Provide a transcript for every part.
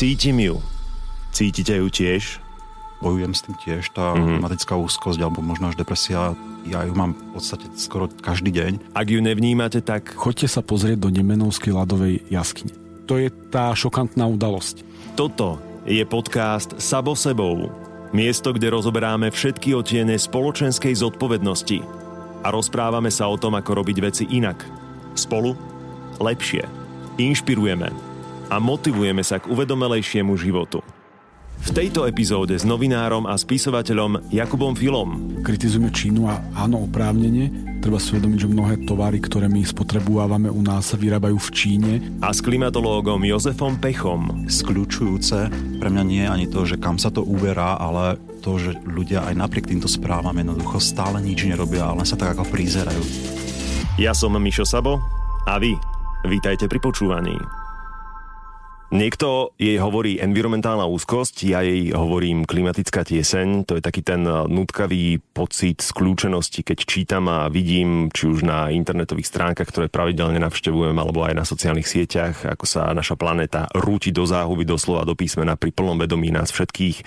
Cítim ju. Cítite ju tiež? Bojujem s tým tiež, tá mm-hmm. úzkosť alebo možno až depresia, ja ju mám v podstate skoro každý deň. Ak ju nevnímate, tak... Choďte sa pozrieť do Nemenovskej ľadovej jaskyne. To je tá šokantná udalosť. Toto je podcast Sabo sebou. Miesto, kde rozoberáme všetky otiene spoločenskej zodpovednosti a rozprávame sa o tom, ako robiť veci inak. Spolu lepšie. Inšpirujeme a motivujeme sa k uvedomelejšiemu životu. V tejto epizóde s novinárom a spisovateľom Jakubom Filom. Kritizujeme Čínu a áno, oprávnene. Treba si uvedomiť, že mnohé tovary, ktoré my spotrebujeme u nás, sa vyrábajú v Číne. A s klimatológom Jozefom Pechom. Skľúčujúce pre mňa nie je ani to, že kam sa to uberá, ale to, že ľudia aj napriek týmto správam jednoducho stále nič nerobia, ale sa tak ako prízerajú. Ja som Mišo Sabo a vy vítajte pri počúvaní. Niekto jej hovorí environmentálna úzkosť, ja jej hovorím klimatická tieseň. To je taký ten eh, nutkavý pocit skľúčenosti, keď čítam a vidím, či už na internetových stránkach, ktoré pravidelne navštevujem, alebo aj na sociálnych sieťach, ako sa naša planéta rúti do záhuby doslova do písmena pri plnom vedomí nás všetkých.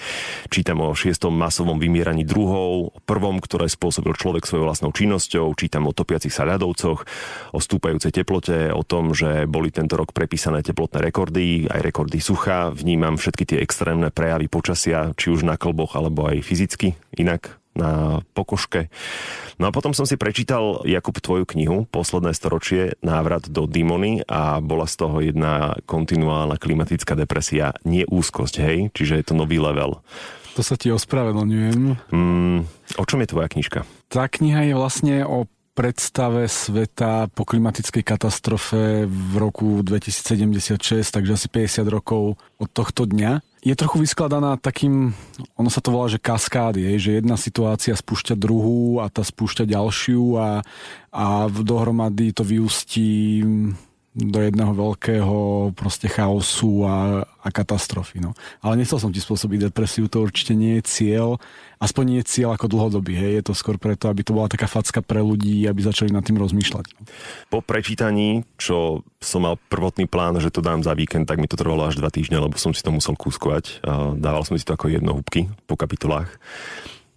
Čítam o šiestom masovom vymieraní druhov, o prvom, ktoré spôsobil človek svojou vlastnou činnosťou, čítam o topiacich sa ľadovcoch, o stúpajúcej teplote, o tom, že boli tento rok prepísané teplotné rekordy, aj rekordy sucha, vnímam všetky tie extrémne prejavy počasia, či už na klboch, alebo aj fyzicky, inak na pokoške. No a potom som si prečítal, Jakub, tvoju knihu Posledné storočie, návrat do Dimony a bola z toho jedna kontinuálna klimatická depresia, nie úzkosť, hej? Čiže je to nový level. To sa ti ospravedlňujem. Mm, o čom je tvoja knižka? Tá kniha je vlastne o predstave sveta po klimatickej katastrofe v roku 2076, takže asi 50 rokov od tohto dňa. Je trochu vyskladaná takým, ono sa to volá, že kaskády, je, že jedna situácia spúšťa druhú a tá spúšťa ďalšiu a, a dohromady to vyústí do jedného veľkého proste chaosu a, a katastrofy. No. Ale nechcel som ti spôsobiť depresiu, to určite nie je cieľ. Aspoň nie je cieľ ako dlhodobý. Hej. Je to skôr preto, aby to bola taká facka pre ľudí, aby začali nad tým rozmýšľať. No. Po prečítaní, čo som mal prvotný plán, že to dám za víkend, tak mi to trvalo až dva týždne, lebo som si to musel kúskovať. Dával som si to ako jednohúbky po kapitolách.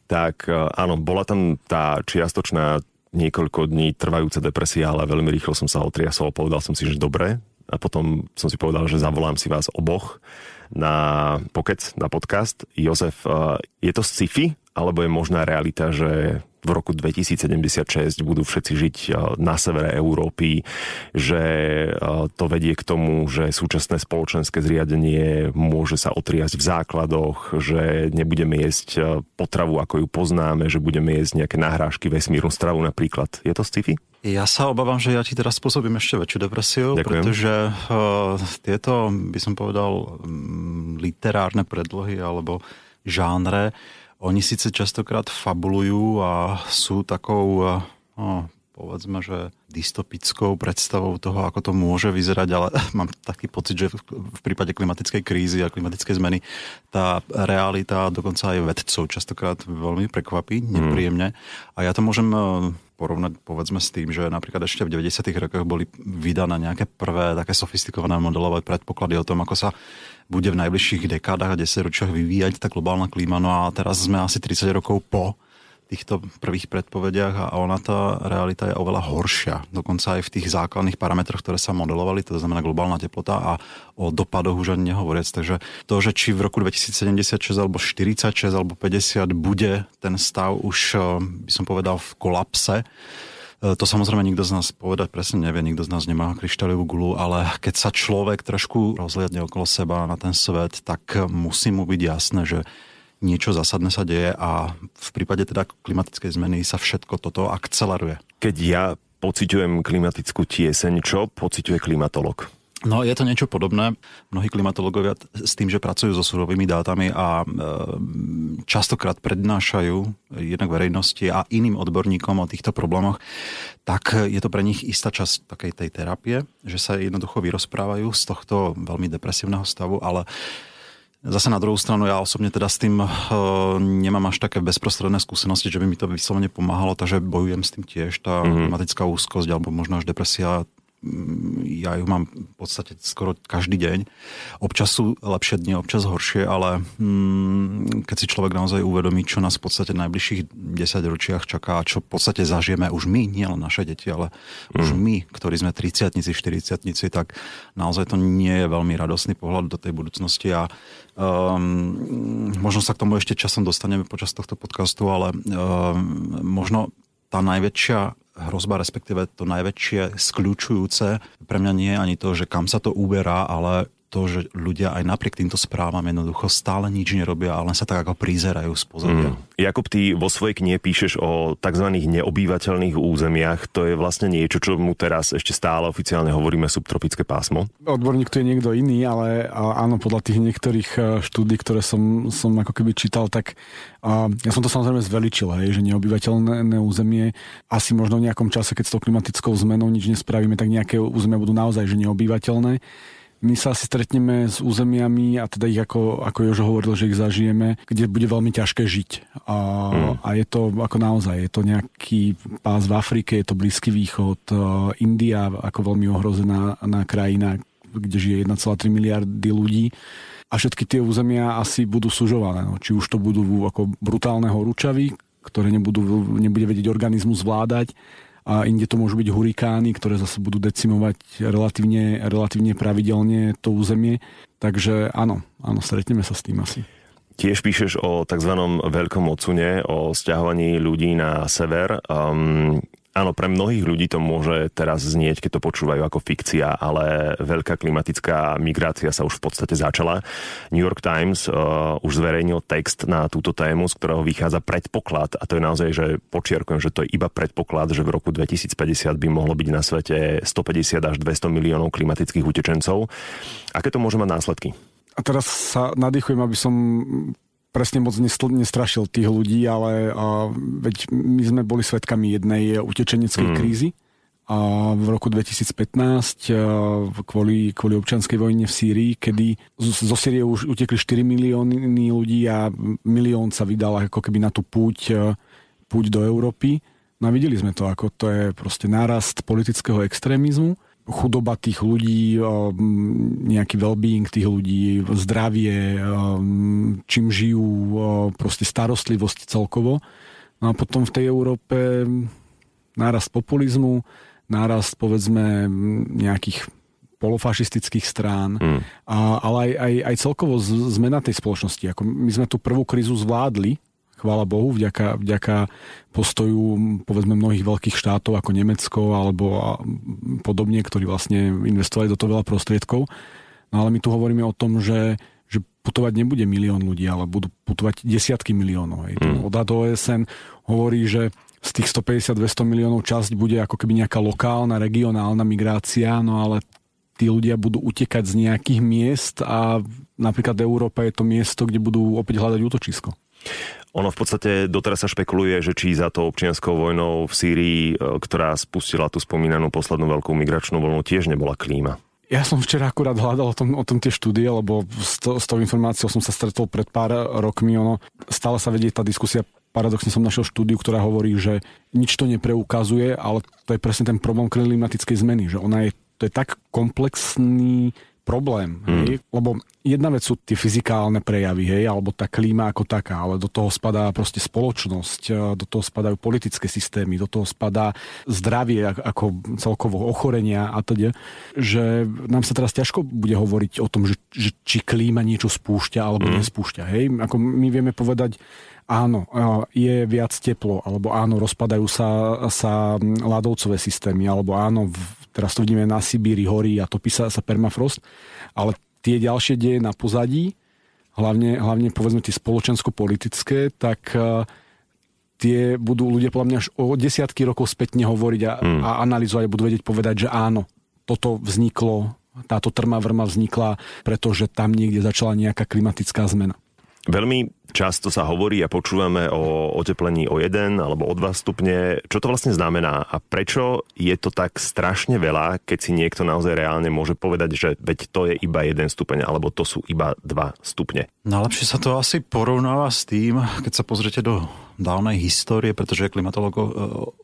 Tak áno, bola tam tá čiastočná niekoľko dní trvajúce depresie, ale veľmi rýchlo som sa otriasol, povedal som si, že dobre. A potom som si povedal, že zavolám si vás oboch na pokec, na podcast. Jozef, eh, je to sci-fi, alebo je možná realita, že v roku 2076 budú všetci žiť eh, na severe Európy, že eh, to vedie k tomu, že súčasné spoločenské zriadenie môže sa otriasť v základoch, že nebudeme jesť eh, potravu, ako ju poznáme, že budeme jesť nejaké nahrážky vesmírnu stravu napríklad. Je to sci-fi? Ja sa obávam, že ja ti teraz spôsobím ešte väčšiu depresiu, Ďakujem. pretože uh, tieto, by som povedal, um, literárne predlohy alebo žánre oni síce častokrát fabulujú a sú takou, eh, no, povedzme, že dystopickou predstavou toho, ako to môže vyzerať, ale mám taký pocit, že v prípade klimatickej krízy a klimatickej zmeny tá realita dokonca aj vedcov častokrát veľmi prekvapí, mhm. nepríjemne. A ja to môžem eh, porovnať povedzme s tým, že napríklad ešte v 90. rokoch boli vydané nejaké prvé také sofistikované modelové predpoklady o tom, ako sa bude v najbližších dekádach a desaťročiach vyvíjať tá globálna klíma. No a teraz sme asi 30 rokov po týchto prvých predpovediach a ona tá realita je oveľa horšia. Dokonca aj v tých základných parametroch, ktoré sa modelovali, to znamená globálna teplota a o dopadoch už ani nehovoriac. Takže to, že či v roku 2076 alebo 46 alebo 50 bude ten stav už, eh, by som povedal, v kolapse, E, to samozrejme nikto z nás povedať presne nevie, nikto z nás nemá kryštáľovú gulu, ale keď sa človek trošku rozhliadne okolo seba na ten svet, tak musí mu byť jasné, že niečo zásadné sa deje a v prípade teda klimatickej zmeny sa všetko toto akceleruje. Keď ja pociťujem klimatickú tieseň, čo pociťuje klimatolog? No je to niečo podobné. Mnohí klimatológovia s tým, že pracujú so surovými dátami a e, častokrát prednášajú jednak verejnosti a iným odborníkom o týchto problémoch, tak je to pre nich istá časť takej tej terapie, že sa jednoducho vyrozprávajú z tohto veľmi depresívneho stavu, ale Zase na druhú stranu ja osobne teda s tým e, nemám až také bezprostredné skúsenosti, že by mi to vyslovene pomáhalo, takže bojujem s tým tiež. Tá mm-hmm. klimatická úzkosť alebo možno až depresia ja ju mám v podstate skoro každý deň. Občas sú lepšie dni, občas horšie, ale mm, keď si človek naozaj uvedomí, čo nás v podstate v najbližších 10 ročiach čaká, čo v podstate zažijeme už my, nielen naše deti, ale mm. už my, ktorí sme 30 40 tak naozaj to nie je veľmi radosný pohľad do tej budúcnosti a um, možno sa k tomu ešte časom dostaneme počas tohto podcastu, ale um, možno tá najväčšia hrozba, respektíve to najväčšie skľúčujúce pre mňa nie je ani to, že kam sa to uberá, ale to, že ľudia aj napriek týmto správam jednoducho stále nič nerobia, ale len sa tak ako prízerajú z pozodia. Mm. Jakub, ty vo svojej knihe píšeš o tzv. neobývateľných územiach. To je vlastne niečo, čo mu teraz ešte stále oficiálne hovoríme subtropické pásmo. Odborník to je niekto iný, ale áno, podľa tých niektorých e, štúdí, ktoré som, som ako keby čítal, tak ja som to samozrejme zveličil, hej, že neobyvateľné územie asi možno v nejakom čase, keď s tou klimatickou zmenou nič nespravíme, tak nejaké územia budú naozaj že neobyvateľné my sa asi stretneme s územiami a teda ich ako, ako Jožo hovoril, že ich zažijeme, kde bude veľmi ťažké žiť. A, mm. a je to ako naozaj, je to nejaký pás v Afrike, je to Blízky východ, India ako veľmi ohrozená na krajina, kde žije 1,3 miliardy ľudí a všetky tie územia asi budú sužované. No. Či už to budú ako brutálne horúčavy, ktoré nebudú, nebude vedieť organizmus zvládať, a inde to môžu byť hurikány, ktoré zase budú decimovať relatívne, relatívne pravidelne to územie. Takže áno, áno, stretneme sa s tým asi. Tiež píšeš o tzv. veľkom odsune, o stiahovaní ľudí na sever. Um, Áno, pre mnohých ľudí to môže teraz znieť, keď to počúvajú ako fikcia, ale veľká klimatická migrácia sa už v podstate začala. New York Times uh, už zverejnil text na túto tému, z ktorého vychádza predpoklad, a to je naozaj, že počiarkujem, že to je iba predpoklad, že v roku 2050 by mohlo byť na svete 150 až 200 miliónov klimatických utečencov. Aké to môže mať následky? A teraz sa nadýchujem, aby som presne moc nestrašil tých ľudí, ale a, veď my sme boli svetkami jednej utečeneckej mm. krízy a v roku 2015 kvôli, kvôli občanskej vojne v Sýrii, kedy zo Sýrie už utekli 4 milióny ľudí a milión sa vydal ako keby na tú púť, púť do Európy. No a videli sme to, ako to je proste nárast politického extrémizmu chudoba tých ľudí, nejaký well-being tých ľudí, zdravie, čím žijú, proste starostlivosť celkovo. No a potom v tej Európe nárast populizmu, nárast povedzme nejakých polofašistických strán, mm. a, ale aj, aj, aj celkovo zmena tej spoločnosti. Ako my sme tú prvú krízu zvládli, chvála Bohu, vďaka, vďaka postoju povedzme mnohých veľkých štátov ako Nemecko alebo podobne, ktorí vlastne investovali do toho veľa prostriedkov. No ale my tu hovoríme o tom, že, že putovať nebude milión ľudí, ale budú putovať desiatky miliónov. Hej. Mm. Odhad OSN hovorí, že z tých 150-200 miliónov časť bude ako keby nejaká lokálna, regionálna migrácia, no ale tí ľudia budú utekať z nejakých miest a napríklad Európa je to miesto, kde budú opäť hľadať útočisko. Ono v podstate doteraz sa špekuluje, že či za to občianskou vojnou v Sýrii, e, ktorá spustila tú spomínanú poslednú veľkú migračnú vlnu, tiež nebola klíma. Ja som včera akurát hľadal o tom, o tom tie štúdie, lebo s, to, s tou informáciou som sa stretol pred pár rokmi. Ono, stále sa vedie tá diskusia paradoxne som našiel štúdiu, ktorá hovorí, že nič to nepreukazuje, ale to je presne ten problém klimatickej zmeny, že ona je, to je tak komplexný problém, hmm. hej? lebo jedna vec sú tie fyzikálne prejavy, hej, alebo tá klíma ako taká, ale do toho spadá proste spoločnosť, e, do toho spadajú politické systémy, do toho spadá zdravie ako celkovo ochorenia a teda, že nám sa teraz ťažko bude hovoriť o tom, že, že či klíma niečo spúšťa alebo hmm. nespúšťa, hej, ako my vieme povedať, áno, e, je viac teplo, alebo áno, rozpadajú sa, sa ľadovcové systémy, alebo áno, teraz to vidíme na Sibíri, horí a topí sa, sa permafrost, ale tie ďalšie deje na pozadí, hlavne, hlavne povedzme tie spoločensko-politické, tak uh, tie budú ľudia podľa mňa až o desiatky rokov spätne hovoriť a, hmm. a analyzovať a budú vedieť povedať, že áno, toto vzniklo, táto trma vrma vznikla, pretože tam niekde začala nejaká klimatická zmena. Veľmi často sa hovorí a počúvame o oteplení o 1 alebo o 2 stupne. Čo to vlastne znamená a prečo je to tak strašne veľa, keď si niekto naozaj reálne môže povedať, že veď to je iba 1 stupeň alebo to sú iba 2 stupne? Najlepšie sa to asi porovnáva s tým, keď sa pozrite do dávnej histórie, pretože klimatolog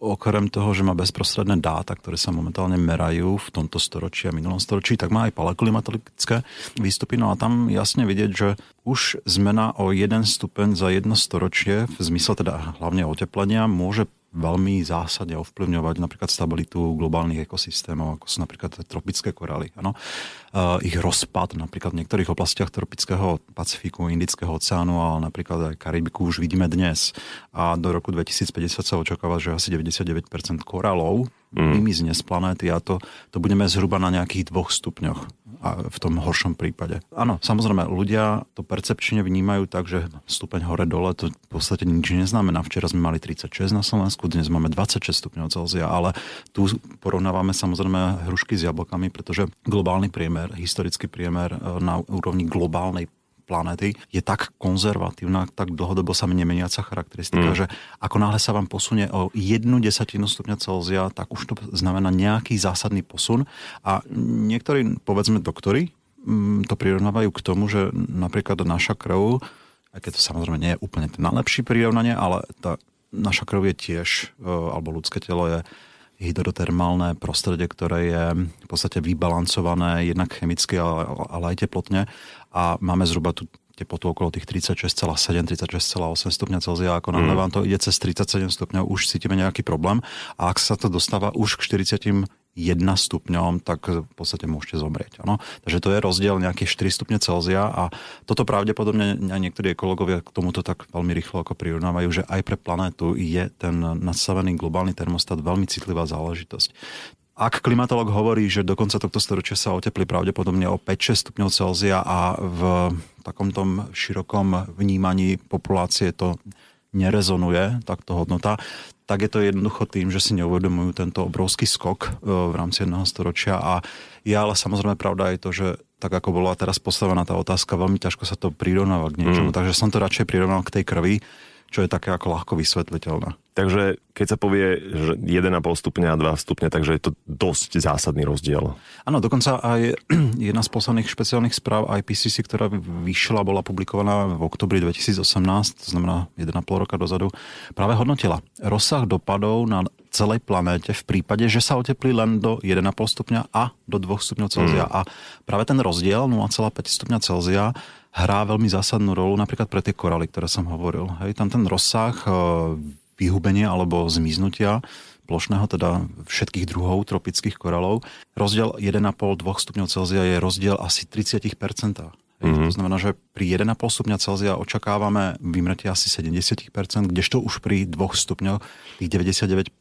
okrem toho, že má bezprostredné dáta, ktoré sa momentálne merajú v tomto storočí a minulom storočí, tak má aj paleklimatologické výstupy. No a tam jasne vidieť, že už zmena o jeden stupeň za jedno storočie, v zmysle teda hlavne oteplenia, môže veľmi zásadne ovplyvňovať napríklad stabilitu globálnych ekosystémov, ako sú napríklad tropické korály. Ano? Uh, ich rozpad napríklad v niektorých oblastiach tropického Pacifiku, Indického oceánu, ale napríklad aj Karibiku už vidíme dnes. A do roku 2050 sa očakáva, že asi 99% korálov mm. vymizne z planéty a to, to budeme zhruba na nejakých dvoch stupňoch a v tom horšom prípade. Áno, samozrejme, ľudia to percepčne vnímajú tak, že stupeň hore-dole to v podstate nič neznamená. Včera sme mali 36 na Slovensku, dnes máme 26 stupňov Celzia, ale tu porovnávame samozrejme hrušky s jablkami, pretože globálny priemer, historický priemer e, na úrovni globálnej planéty je tak konzervatívna, tak dlhodobo sa nemeniaca charakteristika, mm. že ako náhle sa vám posunie o jednu desatinu stupňa Celzia, tak už to znamená nejaký zásadný posun. A niektorí, povedzme doktori, mm, to prirovnávajú k tomu, že napríklad naša krv, aj keď to samozrejme nie je úplne to najlepšie prirovnanie, ale tá naša krv je tiež, e, alebo ľudské telo je hydrotermálne prostredie, ktoré je v podstate vybalancované jednak chemicky, ale, aj teplotne a máme zhruba tú teplotu okolo tých 36,7, 36,8 stupňa Celzia. Ako náhle mm. vám to ide cez 37 stupňov, už cítime nejaký problém. A ak sa to dostáva už k 40 1 stupňom, tak v podstate môžete zomrieť. Ano? Takže to je rozdiel nejakých 4 stupne Celzia a toto pravdepodobne aj niektorí ekologovia k tomuto tak veľmi rýchlo ako prirovnávajú, že aj pre planétu je ten nadstavený globálny termostat veľmi citlivá záležitosť. Ak klimatolog hovorí, že do konca tohto storočia sa oteplí pravdepodobne o 5-6 stupňov Celzia a v takom tom širokom vnímaní populácie to nerezonuje takto hodnota, tak je to jednoducho tým, že si neuvedomujú tento obrovský skok e, v rámci jedného storočia. A je ale samozrejme pravda aj to, že tak ako bola teraz postavená tá otázka, veľmi ťažko sa to prirovnáva k niečomu, mm. takže som to radšej prirovnal k tej krvi, čo je také ako ľahko vysvetliteľné. Takže keď sa povie, že 1,5 stupňa a 2 stupňa, takže je to dosť zásadný rozdiel. Áno, dokonca aj jedna z posledných špeciálnych správ IPCC, ktorá vyšla, bola publikovaná v oktobri 2018, to znamená 1,5 roka dozadu, práve hodnotila rozsah dopadov na celej planéte v prípade, že sa oteplí len do 1,5 stupňa a do 2 stupňov Celzia. Mm. A práve ten rozdiel 0,5 stupňa Celzia hrá veľmi zásadnú rolu napríklad pre tie koraly, ktoré som hovoril. Hej, tam ten rozsah e, vyhubenia alebo zmiznutia plošného, teda všetkých druhov tropických koralov. Rozdiel 1,5-2 stupňov Celzia je rozdiel asi 30%. Mm-hmm. To znamená, že pri 1,5 stupňa Celzia očakávame vymretie asi 70%, kdežto už pri 2 stupňoch tých 99%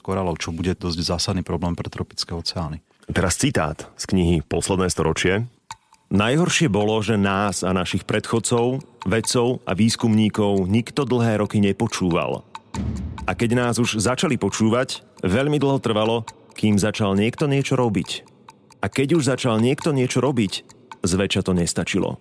koralov, čo bude dosť zásadný problém pre tropické oceány. Teraz citát z knihy Posledné storočie. Najhoršie bolo, že nás a našich predchodcov, vedcov a výskumníkov nikto dlhé roky nepočúval. A keď nás už začali počúvať, veľmi dlho trvalo, kým začal niekto niečo robiť. A keď už začal niekto niečo robiť, zväčša to nestačilo.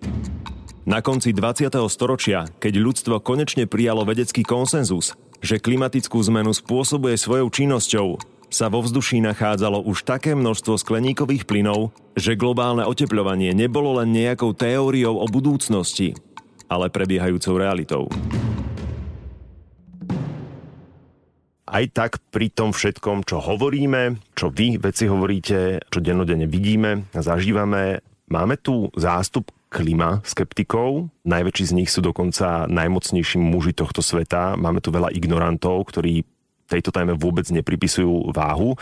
Na konci 20. storočia, keď ľudstvo konečne prijalo vedecký konsenzus, že klimatickú zmenu spôsobuje svojou činnosťou, sa vo vzduší nachádzalo už také množstvo skleníkových plynov, že globálne oteplovanie nebolo len nejakou teóriou o budúcnosti, ale prebiehajúcou realitou. Aj tak pri tom všetkom, čo hovoríme, čo vy veci hovoríte, čo dennodenne vidíme a zažívame, máme tu zástup klima skeptikov. Najväčší z nich sú dokonca najmocnejší muži tohto sveta. Máme tu veľa ignorantov, ktorí tejto téme vôbec nepripisujú váhu.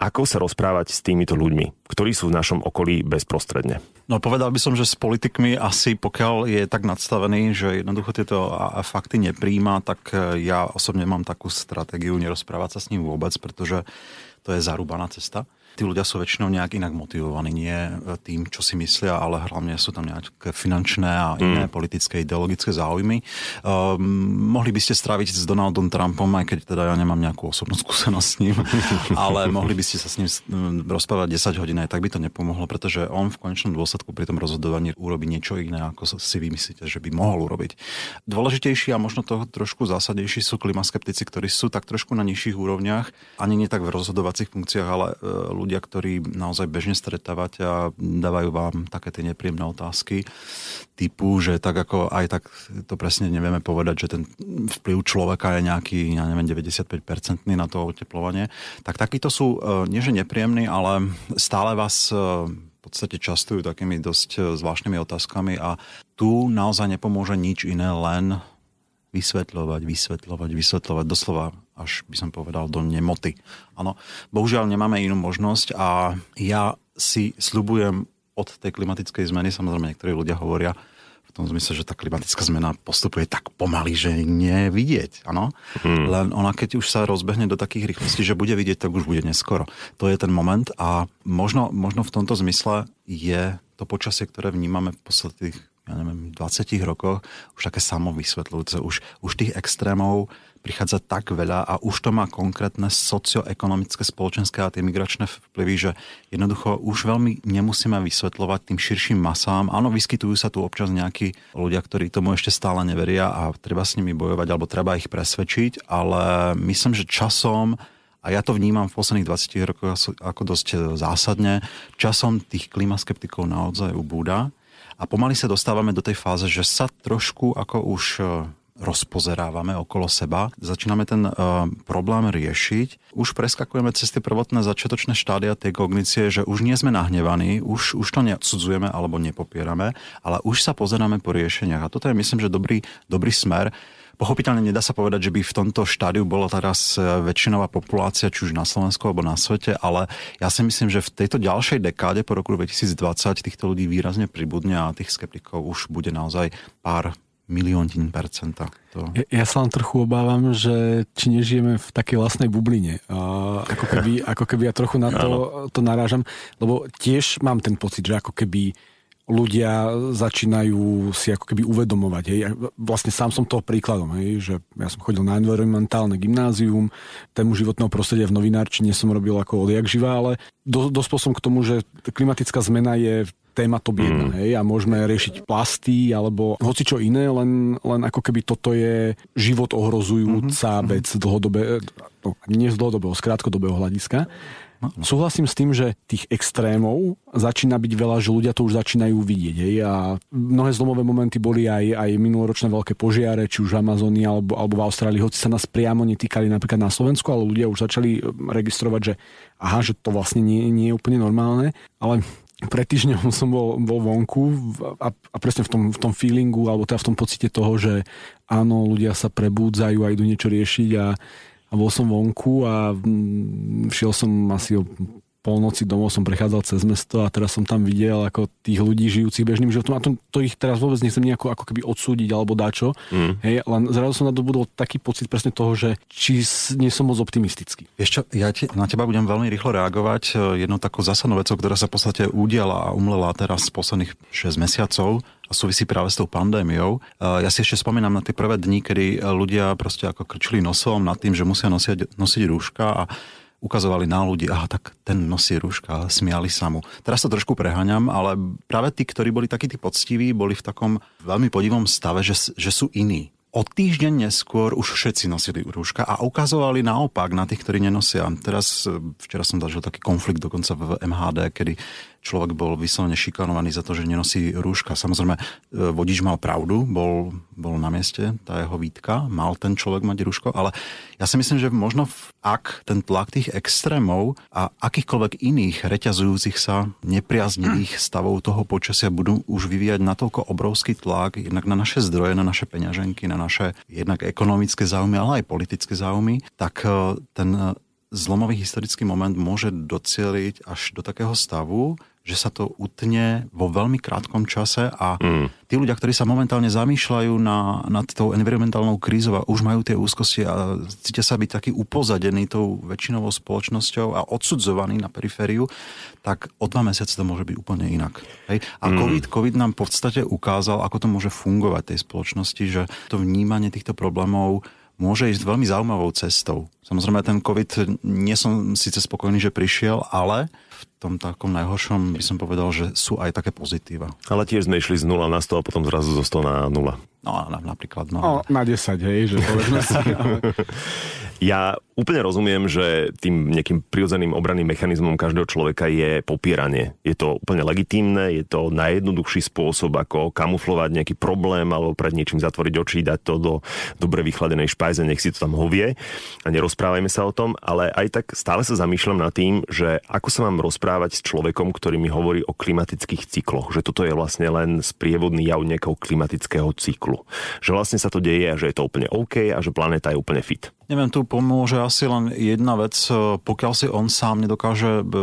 Ako sa rozprávať s týmito ľuďmi, ktorí sú v našom okolí bezprostredne? No povedal by som, že s politikmi asi pokiaľ je tak nadstavený, že jednoducho tieto fakty nepríjma, tak e, ja osobne mám takú stratégiu nerozprávať sa s ním vôbec, pretože to je zarúbaná cesta tí ľudia sú väčšinou nejak inak motivovaní, nie tým, čo si myslia, ale hlavne sú tam nejaké finančné a iné mm. politické, ideologické záujmy. Um, mohli by ste stráviť s Donaldom Trumpom, aj keď teda ja nemám nejakú osobnú skúsenosť s ním, ale mohli by ste sa s ním rozprávať 10 hodín, aj tak by to nepomohlo, pretože on v konečnom dôsledku pri tom rozhodovaní urobí niečo iné, ako si vy myslíte, že by mohol urobiť. Dôležitejší a možno toho trošku zásadnejší sú klimaskeptici, ktorí sú tak trošku na nižších úrovniach, ani nie tak v rozhodovacích funkciách, ale e, ľudia, ktorí naozaj bežne stretávate a dávajú vám také tie nepríjemné otázky typu, že tak ako aj tak to presne nevieme povedať, že ten vplyv človeka je nejaký, ja neviem, 95-percentný na to oteplovanie, tak takíto sú e, nie že nepríjemní, ale stále vás e, v podstate častujú takými dosť e, zvláštnymi otázkami a tu naozaj nepomôže nič iné, len vysvetľovať, vysvetľovať, vysvetľovať, doslova až by som povedal do nemoty. Áno, bohužiaľ nemáme inú možnosť a ja si sľubujem od tej klimatickej zmeny, samozrejme niektorí ľudia hovoria, v tom zmysle, že tá klimatická zmena postupuje tak pomaly, že nie je vidieť. Áno? Hmm. Len ona, keď už sa rozbehne do takých rýchlostí, že bude vidieť, tak už bude neskoro. To je ten moment a možno, možno v tomto zmysle je to počasie, ktoré vnímame v posledných ja neviem, 20 rokoch už také samovysvetľujúce. Už, už tých extrémov prichádza tak veľa a už to má konkrétne socioekonomické, spoločenské a tie migračné vplyvy, že jednoducho už veľmi nemusíme vysvetľovať tým širším masám. Áno, vyskytujú sa tu občas nejakí ľudia, ktorí tomu ešte stále neveria a treba s nimi bojovať alebo treba ich presvedčiť, ale myslím, že časom a ja to vnímam v posledných 20 rokoch ako dosť zásadne, časom tých klimaskeptikov naozaj ubúda a pomaly sa dostávame do tej fáze, že sa trošku ako už e, rozpozerávame okolo seba, začíname ten uh, problém riešiť, už preskakujeme cez tie prvotné začiatočné štádia tej kognície, že už nie sme nahnevaní, už, už to neodsudzujeme alebo nepopierame, ale už sa pozeráme po riešeniach. A toto je myslím, že dobrý, dobrý smer. Pochopiteľne nedá sa povedať, že by v tomto štádiu bola teraz e, väčšinová populácia, či už na Slovensku alebo na svete, ale ja si myslím, že v tejto ďalšej dekáde po roku 2020 týchto ľudí výrazne pribudne a tých skeptikov už bude naozaj pár milióntin percenta. To... Ja, ja sa len trochu obávam, že či nežijeme v takej vlastnej bubline. Uh, ako, keby, ako keby ja trochu na to, to narážam, lebo tiež mám ten pocit, že ako keby ľudia začínajú si ako keby uvedomovať. Hej. Vlastne sám som toho príkladom, hej, že ja som chodil na environmentálne gymnázium, tému životného prostredia v novinárčine som robil ako odjak živá, ale do, som k tomu, že klimatická zmena je téma to jedna, mm. hej, a môžeme riešiť plasty alebo hoci čo iné, len, len ako keby toto je život ohrozujúca mm-hmm. vec dlhodobé, no, nie z dlhodobého, z krátkodobého hľadiska. No. Súhlasím s tým, že tých extrémov začína byť veľa, že ľudia to už začínajú vidieť. Hej? A mnohé zlomové momenty boli aj, aj minuloročné veľké požiare, či už v Amazónii alebo, alebo v Austrálii, hoci sa nás priamo netýkali napríklad na Slovensku, ale ľudia už začali registrovať, že aha, že to vlastne nie, nie je úplne normálne. Ale pred týždňom som bol, bol vonku a, a presne v tom, v tom feelingu, alebo teda v tom pocite toho, že áno, ľudia sa prebúdzajú a idú niečo riešiť a a bol som vonku a mm, šiel som asi o polnoci domov som prechádzal cez mesto a teraz som tam videl ako tých ľudí žijúcich bežným životom a to, to ich teraz vôbec nechcem nejako ako keby odsúdiť alebo dačo, mm. hej, len zrazu som nadobudol taký pocit presne toho, že či nie som moc optimistický. Ešte, ja te, na teba budem veľmi rýchlo reagovať. Jednou takou zásadnou vecou, ktorá sa v podstate udiala a umlela teraz z posledných 6 mesiacov a súvisí práve s tou pandémiou. E, ja si ešte spomínam na tie prvé dni, kedy ľudia proste ako krčili nosom nad tým, že musia nosiť, nosiť rúška a ukazovali na ľudí, aha, tak ten nosí rúška, smiali sa mu. Teraz to trošku preháňam, ale práve tí, ktorí boli takí tí poctiví, boli v takom veľmi podivom stave, že, že sú iní. O týždeň neskôr už všetci nosili rúška a ukazovali naopak na tých, ktorí nenosia. Teraz, včera som zažil taký konflikt dokonca v MHD, kedy človek bol vyslovene šikanovaný za to, že nenosí rúška. Samozrejme, e, vodič mal pravdu, bol, bol na mieste, tá jeho výtka, mal ten človek mať rúško, ale ja si myslím, že možno ak ten tlak tých extrémov a akýchkoľvek iných reťazujúcich sa nepriaznivých stavov toho počasia budú už vyvíjať natoľko obrovský tlak jednak na naše zdroje, na naše peňaženky, na naše jednak ekonomické záujmy, ale aj politické záujmy, tak e, ten zlomový historický moment môže docieliť až do takého stavu, že sa to utne vo veľmi krátkom čase a mm. tí ľudia, ktorí sa momentálne zamýšľajú na, nad tou environmentálnou krízou a už majú tie úzkosti a cítia sa byť taký upozadení tou väčšinovou spoločnosťou a odsudzovaní na perifériu, tak o dva mesiace to môže byť úplne inak. Hej? A mm. COVID, COVID nám v podstate ukázal, ako to môže fungovať tej spoločnosti, že to vnímanie týchto problémov môže ísť veľmi zaujímavou cestou. Samozrejme, ten COVID, nie som síce spokojný, že prišiel, ale v tom takom najhoršom by som povedal, že sú aj také pozitíva. Ale tiež sme išli z 0 na 100 a potom zrazu zo 100 na 0. No, napríklad. No. no na 10, hej, že povedzme si. Ale... Ja úplne rozumiem, že tým nejakým prirodzeným obranným mechanizmom každého človeka je popieranie. Je to úplne legitímne, je to najjednoduchší spôsob, ako kamuflovať nejaký problém alebo pred niečím zatvoriť oči, dať to do dobre vychladenej špajze, nech si to tam hovie a nerozprávajme sa o tom, ale aj tak stále sa zamýšľam nad tým, že ako sa mám rozprávať s človekom, ktorý mi hovorí o klimatických cykloch, že toto je vlastne len sprievodný jav nejakého klimatického cyklu. Že vlastne sa to deje a že je to úplne OK a že planéta je úplne fit. Neviem, tu pomôže asi len jedna vec, e, pokiaľ si on sám nedokáže v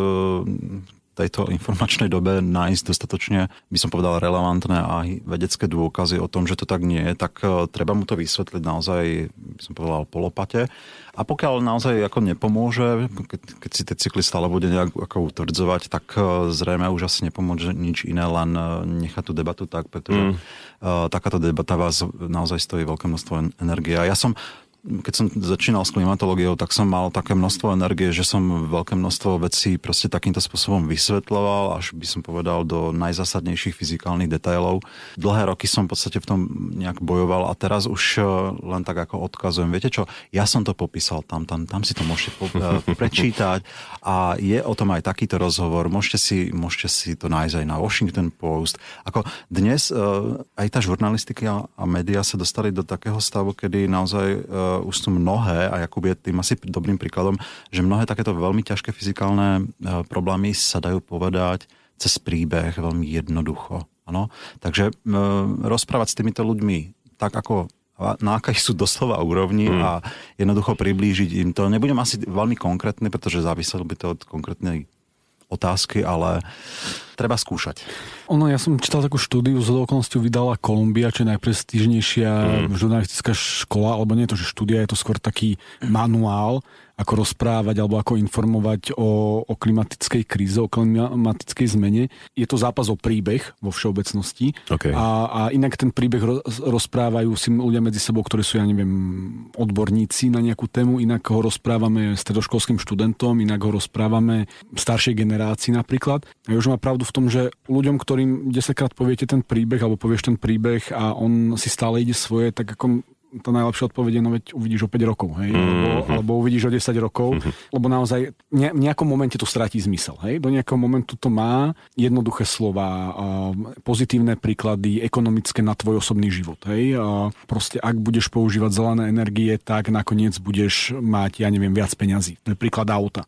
tejto informačnej dobe nájsť dostatočne, by som povedal, relevantné a vedecké dôkazy o tom, že to tak nie je, tak e, treba mu to vysvetliť naozaj, by som povedal, polopate. A pokiaľ naozaj ako nepomôže, keď, keď si tie cykly stále bude nejak ako utvrdzovať, tak e, zrejme už asi nepomôže nič iné, len nechať tú debatu tak, pretože mm. takáto debata vás naozaj stojí veľké množstvo energie. A ja som keď som začínal s klimatológiou, tak som mal také množstvo energie, že som veľké množstvo vecí proste takýmto spôsobom vysvetľoval, až by som povedal do najzásadnejších fyzikálnych detailov. Dlhé roky som v podstate v tom nejak bojoval a teraz už eh, len tak ako odkazujem. Viete čo, ja som to popísal tam, tam, tam si to môžete po, eh, prečítať a je o tom aj takýto rozhovor. Môžete si, môžete si to nájsť aj na Washington Post. Ako dnes eh, aj tá žurnalistika a média sa dostali do takého stavu, kedy naozaj už sú mnohé, a Jakub je tým asi dobrým príkladom, že mnohé takéto veľmi ťažké fyzikálne e, problémy sa dajú povedať cez príbeh veľmi jednoducho. Ano? Takže e, rozprávať s týmito ľuďmi tak, ako na akej sú doslova úrovni mm. a jednoducho priblížiť im to. Nebudem asi veľmi konkrétny, pretože záviselo by to od konkrétnej otázky, ale treba skúšať. Ono, ja som čítal takú štúdiu, z okolnosťou vydala Kolumbia, čo je najprestížnejšia mm. žurnalistická škola, alebo nie je to, že štúdia, je to skôr taký manuál, ako rozprávať alebo ako informovať o, o klimatickej kríze, o klimatickej zmene. Je to zápas o príbeh vo všeobecnosti. Okay. A, a inak ten príbeh rozprávajú si ľudia medzi sebou, ktorí sú, ja neviem, odborníci na nejakú tému, inak ho rozprávame stredoškolským študentom, inak ho rozprávame staršej generácii napríklad. A už má pravdu v tom, že ľuďom, ktorým 10 krát poviete ten príbeh alebo povieš ten príbeh a on si stále ide svoje, tak ako to najlepšie odpovede, no veď uvidíš o 5 rokov, hej, mm-hmm. alebo, alebo uvidíš o 10 rokov, mm-hmm. lebo naozaj ne, v nejakom momente to stratí zmysel, hej, do nejakého momentu to má jednoduché slova, pozitívne príklady, ekonomické na tvoj osobný život, hej, proste ak budeš používať zelené energie, tak nakoniec budeš mať, ja neviem, viac peňazí. To je príklad auta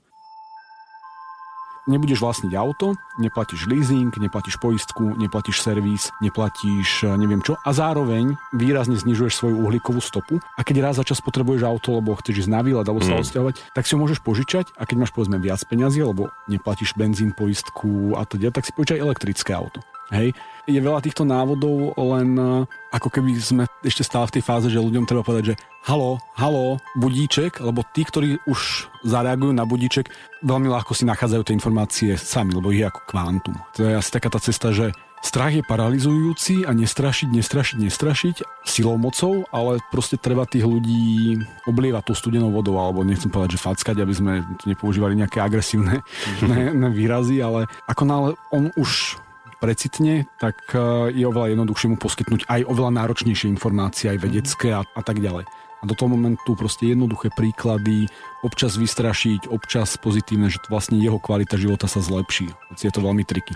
nebudeš vlastniť auto, neplatíš leasing, neplatíš poistku, neplatíš servis, neplatíš eh, neviem čo a zároveň výrazne znižuješ svoju uhlíkovú stopu a keď raz za čas potrebuješ auto, lebo chceš ísť na výlet alebo sa mm. odsťahovať, tak si ho môžeš požičať a keď máš povedzme viac peňazí, lebo neplatíš benzín, poistku a teda, tak si požičaj elektrické auto. Hej. Je veľa týchto návodov, len eh, ako keby sme ešte stále v tej fáze, že ľuďom treba povedať, že halo, halo, budíček, lebo tí, ktorí už zareagujú na budíček, veľmi ľahko si nachádzajú tie informácie sami, lebo ich je ako kvantum. To je asi taká tá cesta, že Strach je paralizujúci a nestrašiť, nestrašiť, nestrašiť silou mocou, ale proste treba tých ľudí oblievať tou studenou vodou, alebo nechcem povedať, že fackať, aby sme tu nepoužívali nejaké agresívne ne, ne výrazy, ale ako nále on už precitne, tak e, je oveľa jednoduchšie mu poskytnúť aj oveľa náročnejšie informácie, aj vedecké a, a tak ďalej. A do toho momentu proste jednoduché príklady, občas vystrašiť, občas pozitívne, že vlastne jeho kvalita života sa zlepší. Je to veľmi triky.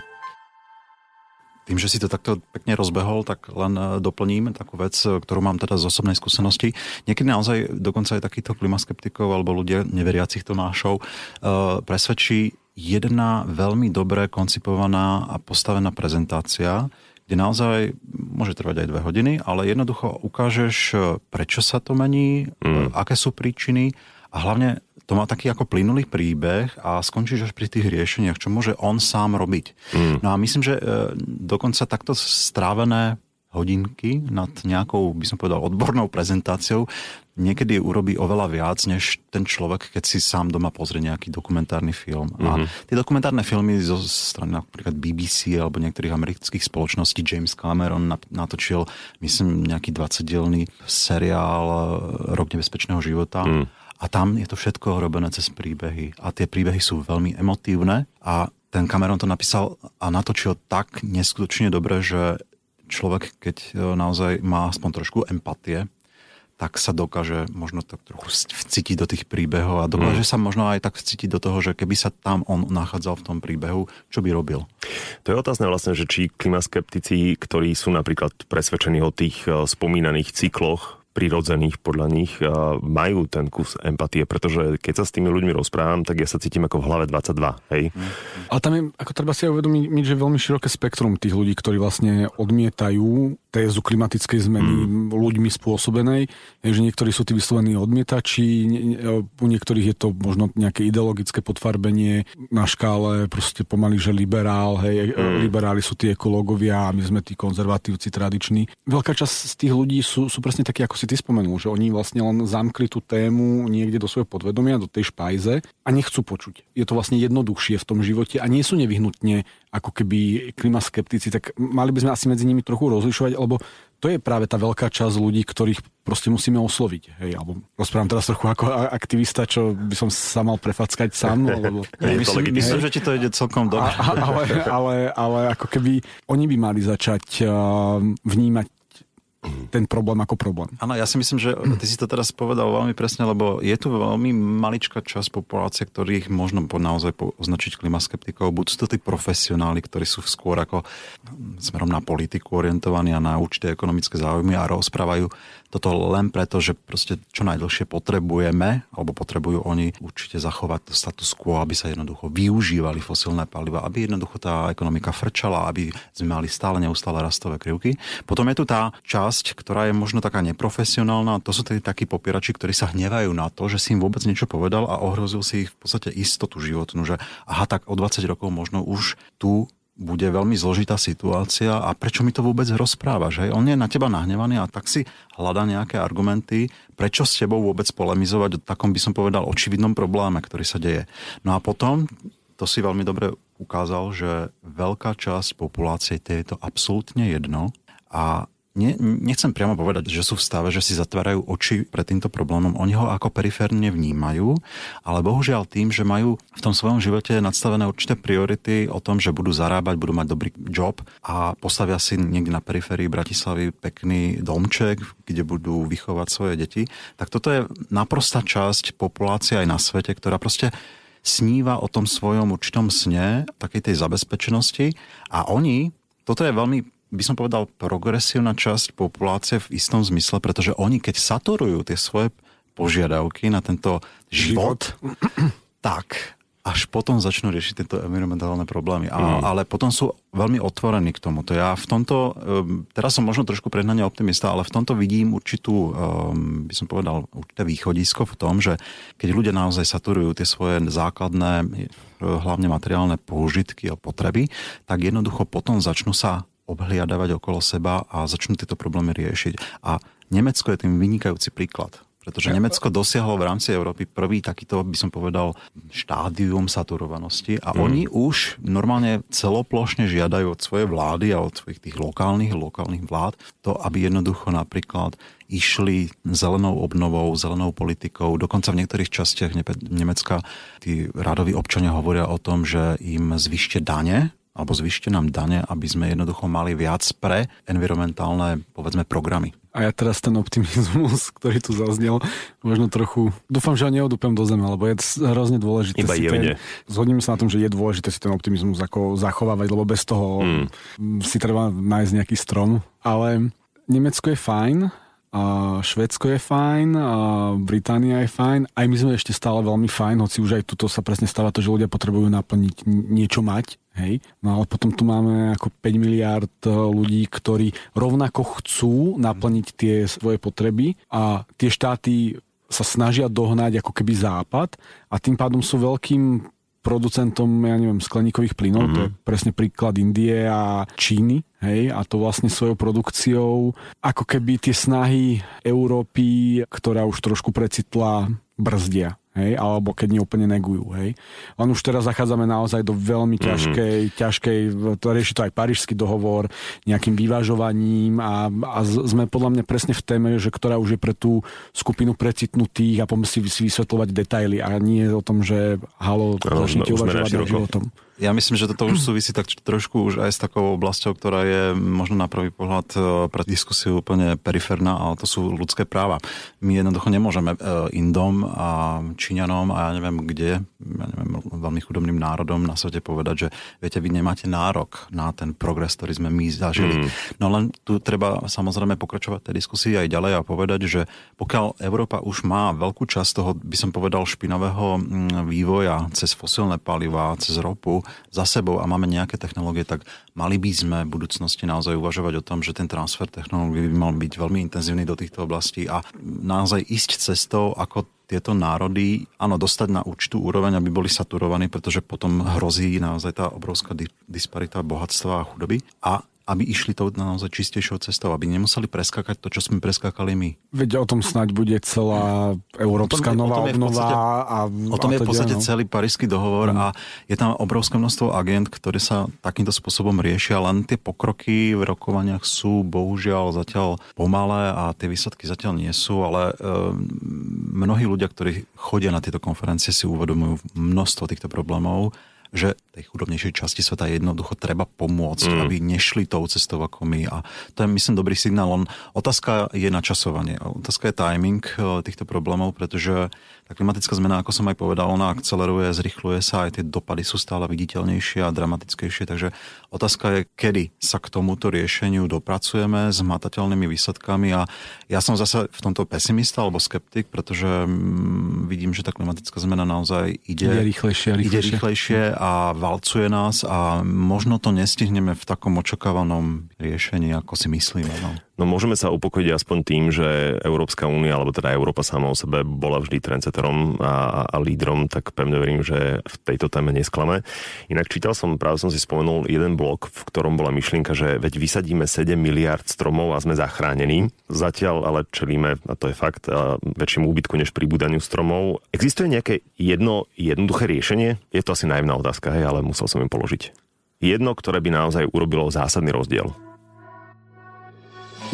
Tým, že si to takto pekne rozbehol, tak len e, doplním takú vec, e, ktorú mám teda z osobnej skúsenosti. Niekedy naozaj dokonca aj takýchto klimaskeptikov alebo ľudia neveriacich Tomášov presvedčí jedna veľmi dobre koncipovaná a postavená prezentácia, kde naozaj môže trvať aj dve hodiny, ale jednoducho ukážeš, prečo sa to mení, mm. aké sú príčiny a hlavne to má taký ako plynulý príbeh a skončíš až pri tých riešeniach, čo môže on sám robiť. Mm. No a myslím, že e, dokonca takto strávené hodinky nad nejakou, by som povedal, odbornou prezentáciou, niekedy urobí oveľa viac, než ten človek, keď si sám doma pozrie nejaký dokumentárny film. Mm-hmm. A mhm. tie dokumentárne filmy zo strany napríklad BBC alebo niektorých amerických spoločností James Cameron natočil, myslím, nejaký 20-dielný seriál e, Rok nebezpečného života. Mm. A tam je to všetko robené cez príbehy. A tie príbehy sú veľmi emotívne a ten Cameron to napísal a natočil tak neskutočne dobre, že človek, keď e, naozaj má aspoň trošku empatie, tak sa dokáže možno tak trochu vcítiť do tých príbehov a dokáže mm. sa možno aj tak vcítiť do toho, že keby sa tam on nachádzal v tom príbehu, čo by robil. To je otázne vlastne, že či klimaskeptici, ktorí sú napríklad presvedčení o tých e, spomínaných cykloch prirodzených podľa nich majú ten kus empatie, pretože keď sa s tými ľuďmi rozprávam, tak ja sa cítim ako v hlave 22, hej? Ale tam je, ako treba si aj uvedomiť, že veľmi široké spektrum tých ľudí, ktorí vlastne odmietajú tézu klimatickej zmeny mm. ľuďmi spôsobenej, že niektorí sú tí vyslovení odmietači, u niektorých je to možno nejaké ideologické podfarbenie na škále, proste pomaly, že liberál, hej, mm. liberáli sú tí ekológovia a my sme tí konzervatívci tradiční. Veľká časť z tých ľudí sú, sú presne takí, ako si ty spomenul, že oni vlastne len zamkli tú tému niekde do svojho podvedomia, do tej špajze a nechcú počuť. Je to vlastne jednoduchšie v tom živote a nie sú nevyhnutne ako keby klimaskeptici, tak mali by sme asi medzi nimi trochu rozlišovať, lebo to je práve tá veľká časť ľudí, ktorých proste musíme osloviť. Hej, alebo rozprávam teraz trochu ako aktivista, čo by som sa mal prefackať sám. Lebo, ja, myslím, myslím, že ti to ide celkom dobre. ale, ale, ale ako keby oni by mali začať uh, vnímať ten problém ako problém. Áno, ja si myslím, že ty si to teraz povedal veľmi presne, lebo je tu veľmi maličká časť populácie, ktorých možno naozaj označiť klimaskeptikov. Buď sú to tí profesionáli, ktorí sú skôr ako smerom na politiku orientovaní a na určité ekonomické záujmy a rozprávajú toto len preto, že proste čo najdlhšie potrebujeme, alebo potrebujú oni určite zachovať to status quo, aby sa jednoducho využívali fosilné paliva, aby jednoducho tá ekonomika frčala, aby sme mali stále neustále rastové krivky. Potom je tu tá časť, ktorá je možno taká neprofesionálna, to sú tí takí popierači, ktorí sa hnevajú na to, že si im vôbec niečo povedal a ohrozil si ich v podstate istotu životnú, že aha, tak o 20 rokov možno už tu bude veľmi zložitá situácia a prečo mi to vôbec rozprávaš? Hej? On je na teba nahnevaný a tak si hľada nejaké argumenty, prečo s tebou vôbec polemizovať o takom, by som povedal, očividnom probléme, ktorý sa deje. No a potom, to si veľmi dobre ukázal, že veľká časť populácie je to absolútne jedno a ne, nechcem priamo povedať, že sú v stave, že si zatvárajú oči pred týmto problémom. Oni ho ako periférne vnímajú, ale bohužiaľ tým, že majú v tom svojom živote nadstavené určité priority o tom, že budú zarábať, budú mať dobrý job a postavia si niekde na periférii Bratislavy pekný domček, kde budú vychovať svoje deti, tak toto je naprostá časť populácie aj na svete, ktorá proste sníva o tom svojom určitom sne, takej tej zabezpečenosti a oni, toto je veľmi by som povedal, progresívna časť populácie v istom zmysle, pretože oni, keď saturujú tie svoje požiadavky na tento život, život. tak až potom začnú riešiť tieto environmentálne problémy. A, mm. Ale potom sú veľmi otvorení k tomuto. Ja v tomto, ehm, teraz som možno trošku prehnane optimista, ale v tomto vidím určitú, ehm, by som povedal, určité východisko v tom, že keď ľudia naozaj saturujú tie svoje základné, e, hlavne materiálne použitky a potreby, tak jednoducho potom začnú sa obhliadavať okolo seba a začnú tieto problémy riešiť. A Nemecko je tým vynikajúci príklad. Pretože Nemecko dosiahlo v rámci Európy prvý takýto, by som povedal, štádium saturovanosti a mm. oni už normálne celoplošne žiadajú od svojej vlády a od svojich tých lokálnych, lokálnych vlád to, aby jednoducho napríklad išli zelenou obnovou, zelenou politikou. Dokonca v niektorých častiach Nemecka tí radoví občania hovoria o tom, že im zvyšte dane alebo zvyšte nám dane, aby sme jednoducho mali viac pre environmentálne, povedzme, programy. A ja teraz ten optimizmus, ktorý tu zaznel, možno trochu, dúfam, že ho neodúpem do zeme, lebo je hrozne dôležité Iba si ten, zhodníme sa na tom, že je dôležité si ten optimizmus ako zachovávať, lebo bez toho mm. si treba nájsť nejaký strom. Ale Nemecko je fajn, a Švedsko je fajn, a Británia je fajn, aj my sme ešte stále veľmi fajn, hoci už aj tuto sa presne stáva to, že ľudia potrebujú naplniť niečo mať, hej. No ale potom tu máme ako 5 miliard e, ľudí, ktorí rovnako chcú naplniť tie svoje potreby a tie štáty sa snažia dohnať ako keby západ a tým pádom sú veľkým producentom, ja neviem, skleníkových plynov, mm-hmm. to je mhm. presne príklad Indie a Číny, hej, a to vlastne svojou produkciou, ako keby tie snahy Európy, ktorá už trošku precitla, brzdia hej, alebo keď nie úplne negujú, hej. Len už teraz zachádzame naozaj do veľmi mhm. ťažkej, mm-hmm. ťažkej, to rieši to aj parížský dohovor, nejakým vyvažovaním a, a sme podľa mňa presne v téme, že ktorá už je pre tú skupinu precitnutých a poďme si, vysvetľovať detaily a nie o tom, že halo, začnite uvažovať o životom. Ja myslím, že toto už súvisí tak trošku už aj s takou oblasťou, ktorá je možno na prvý pohľad e, pre diskusiu úplne periferná, ale to sú ľudské práva. My jednoducho nemôžeme e, Indom a Číňanom a ja neviem kde, ja neviem, veľmi chudobným národom na svete povedať, že viete, vy nemáte nárok na ten progres, ktorý sme my zažili. Mm. No len tu treba samozrejme pokračovať tej diskusii aj ďalej a povedať, že pokiaľ Európa už má veľkú časť toho, by som povedal, špinavého mm, vývoja cez fosilné paliva, cez ropu, za sebou a máme nejaké technológie, tak mali by sme v budúcnosti naozaj uvažovať o tom, že ten transfer technológií by mal byť veľmi intenzívny do týchto oblastí a naozaj ísť cestou, ako tieto národy, áno, dostať na určitú úroveň, aby boli saturovaní, pretože potom hrozí naozaj tá obrovská disparita bohatstva a chudoby. A aby išli tou naozaj čistejšou cestou, aby nemuseli preskakať to, čo sme preskákali my. Veď o tom snáď bude celá európska tom, nová obnova. A, o tom je v podstate no. celý parísky dohovor mm. a je tam obrovské množstvo agent, ktoré sa takýmto spôsobom riešia, len tie pokroky v rokovaniach sú bohužiaľ zatiaľ pomalé a tie výsledky zatiaľ nie sú, ale e, mnohí ľudia, ktorí chodia na tieto konferencie, si uvedomujú množstvo týchto problémov že tej chudobnejšej časti sveta jednoducho treba pomôcť, mm. aby nešli tou cestou ako my. A to je, myslím, dobrý signál. On, otázka je načasovanie. Otázka je timing eh, týchto problémov, pretože tá klimatická zmena, ako som aj povedal, ona akceleruje, zrychluje sa, aj tie dopady sú stále viditeľnejšie a dramatickejšie, takže otázka je, kedy sa k tomuto riešeniu dopracujeme s matateľnými výsledkami a ja som zase v tomto pesimista alebo skeptik, pretože mm, vidím, že tá klimatická zmena naozaj ide, ide rýchlejšie, rýchlejšie. ide rýchlejšie a valcuje nás a možno to nestihneme v takom očakávanom riešení, ako si myslíme. No. No môžeme sa upokojiť aspoň tým, že Európska únia, alebo teda Európa sama o sebe bola vždy trendsetterom a, a lídrom, tak pevne verím, že v tejto téme nesklame. Inak čítal som, práve som si spomenul jeden blok, v ktorom bola myšlienka, že veď vysadíme 7 miliard stromov a sme zachránení. Zatiaľ ale čelíme, a to je fakt, väčším úbytku než pribúdaniu stromov. Existuje nejaké jedno jednoduché riešenie? Je to asi naivná otázka, hej, ale musel som im položiť. Jedno, ktoré by naozaj urobilo zásadný rozdiel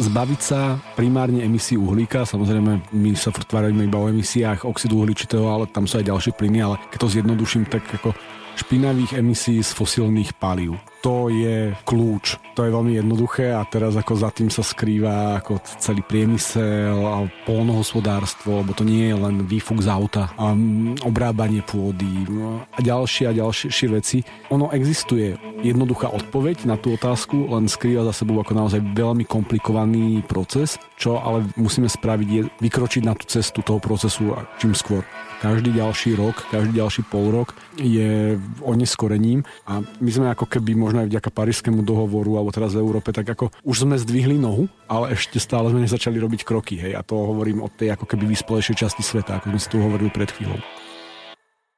zbaviť sa primárne emisí uhlíka. Samozrejme, my sa tvárime iba o emisiách oxidu uhličitého, ale tam sú aj ďalšie plyny, ale keď to zjednoduším, tak ako špinavých emisí z fosílnych palív to je kľúč. To je veľmi jednoduché a teraz ako za tým sa skrýva ako celý priemysel a polnohospodárstvo, lebo to nie je len výfuk z auta a obrábanie pôdy no, a ďalšie a ďalšie veci. Ono existuje jednoduchá odpoveď na tú otázku, len skrýva za sebou ako naozaj veľmi komplikovaný proces, čo ale musíme spraviť je vykročiť na tú cestu toho procesu čím skôr. Každý ďalší rok, každý ďalší pol rok je oneskorením a my sme ako keby možno aj vďaka Parískému dohovoru alebo teraz v Európe, tak ako už sme zdvihli nohu, ale ešte stále sme nezačali robiť kroky, hej, a to hovorím od tej ako keby vyspelejšej časti sveta, ako sme si tu hovorili pred chvíľou.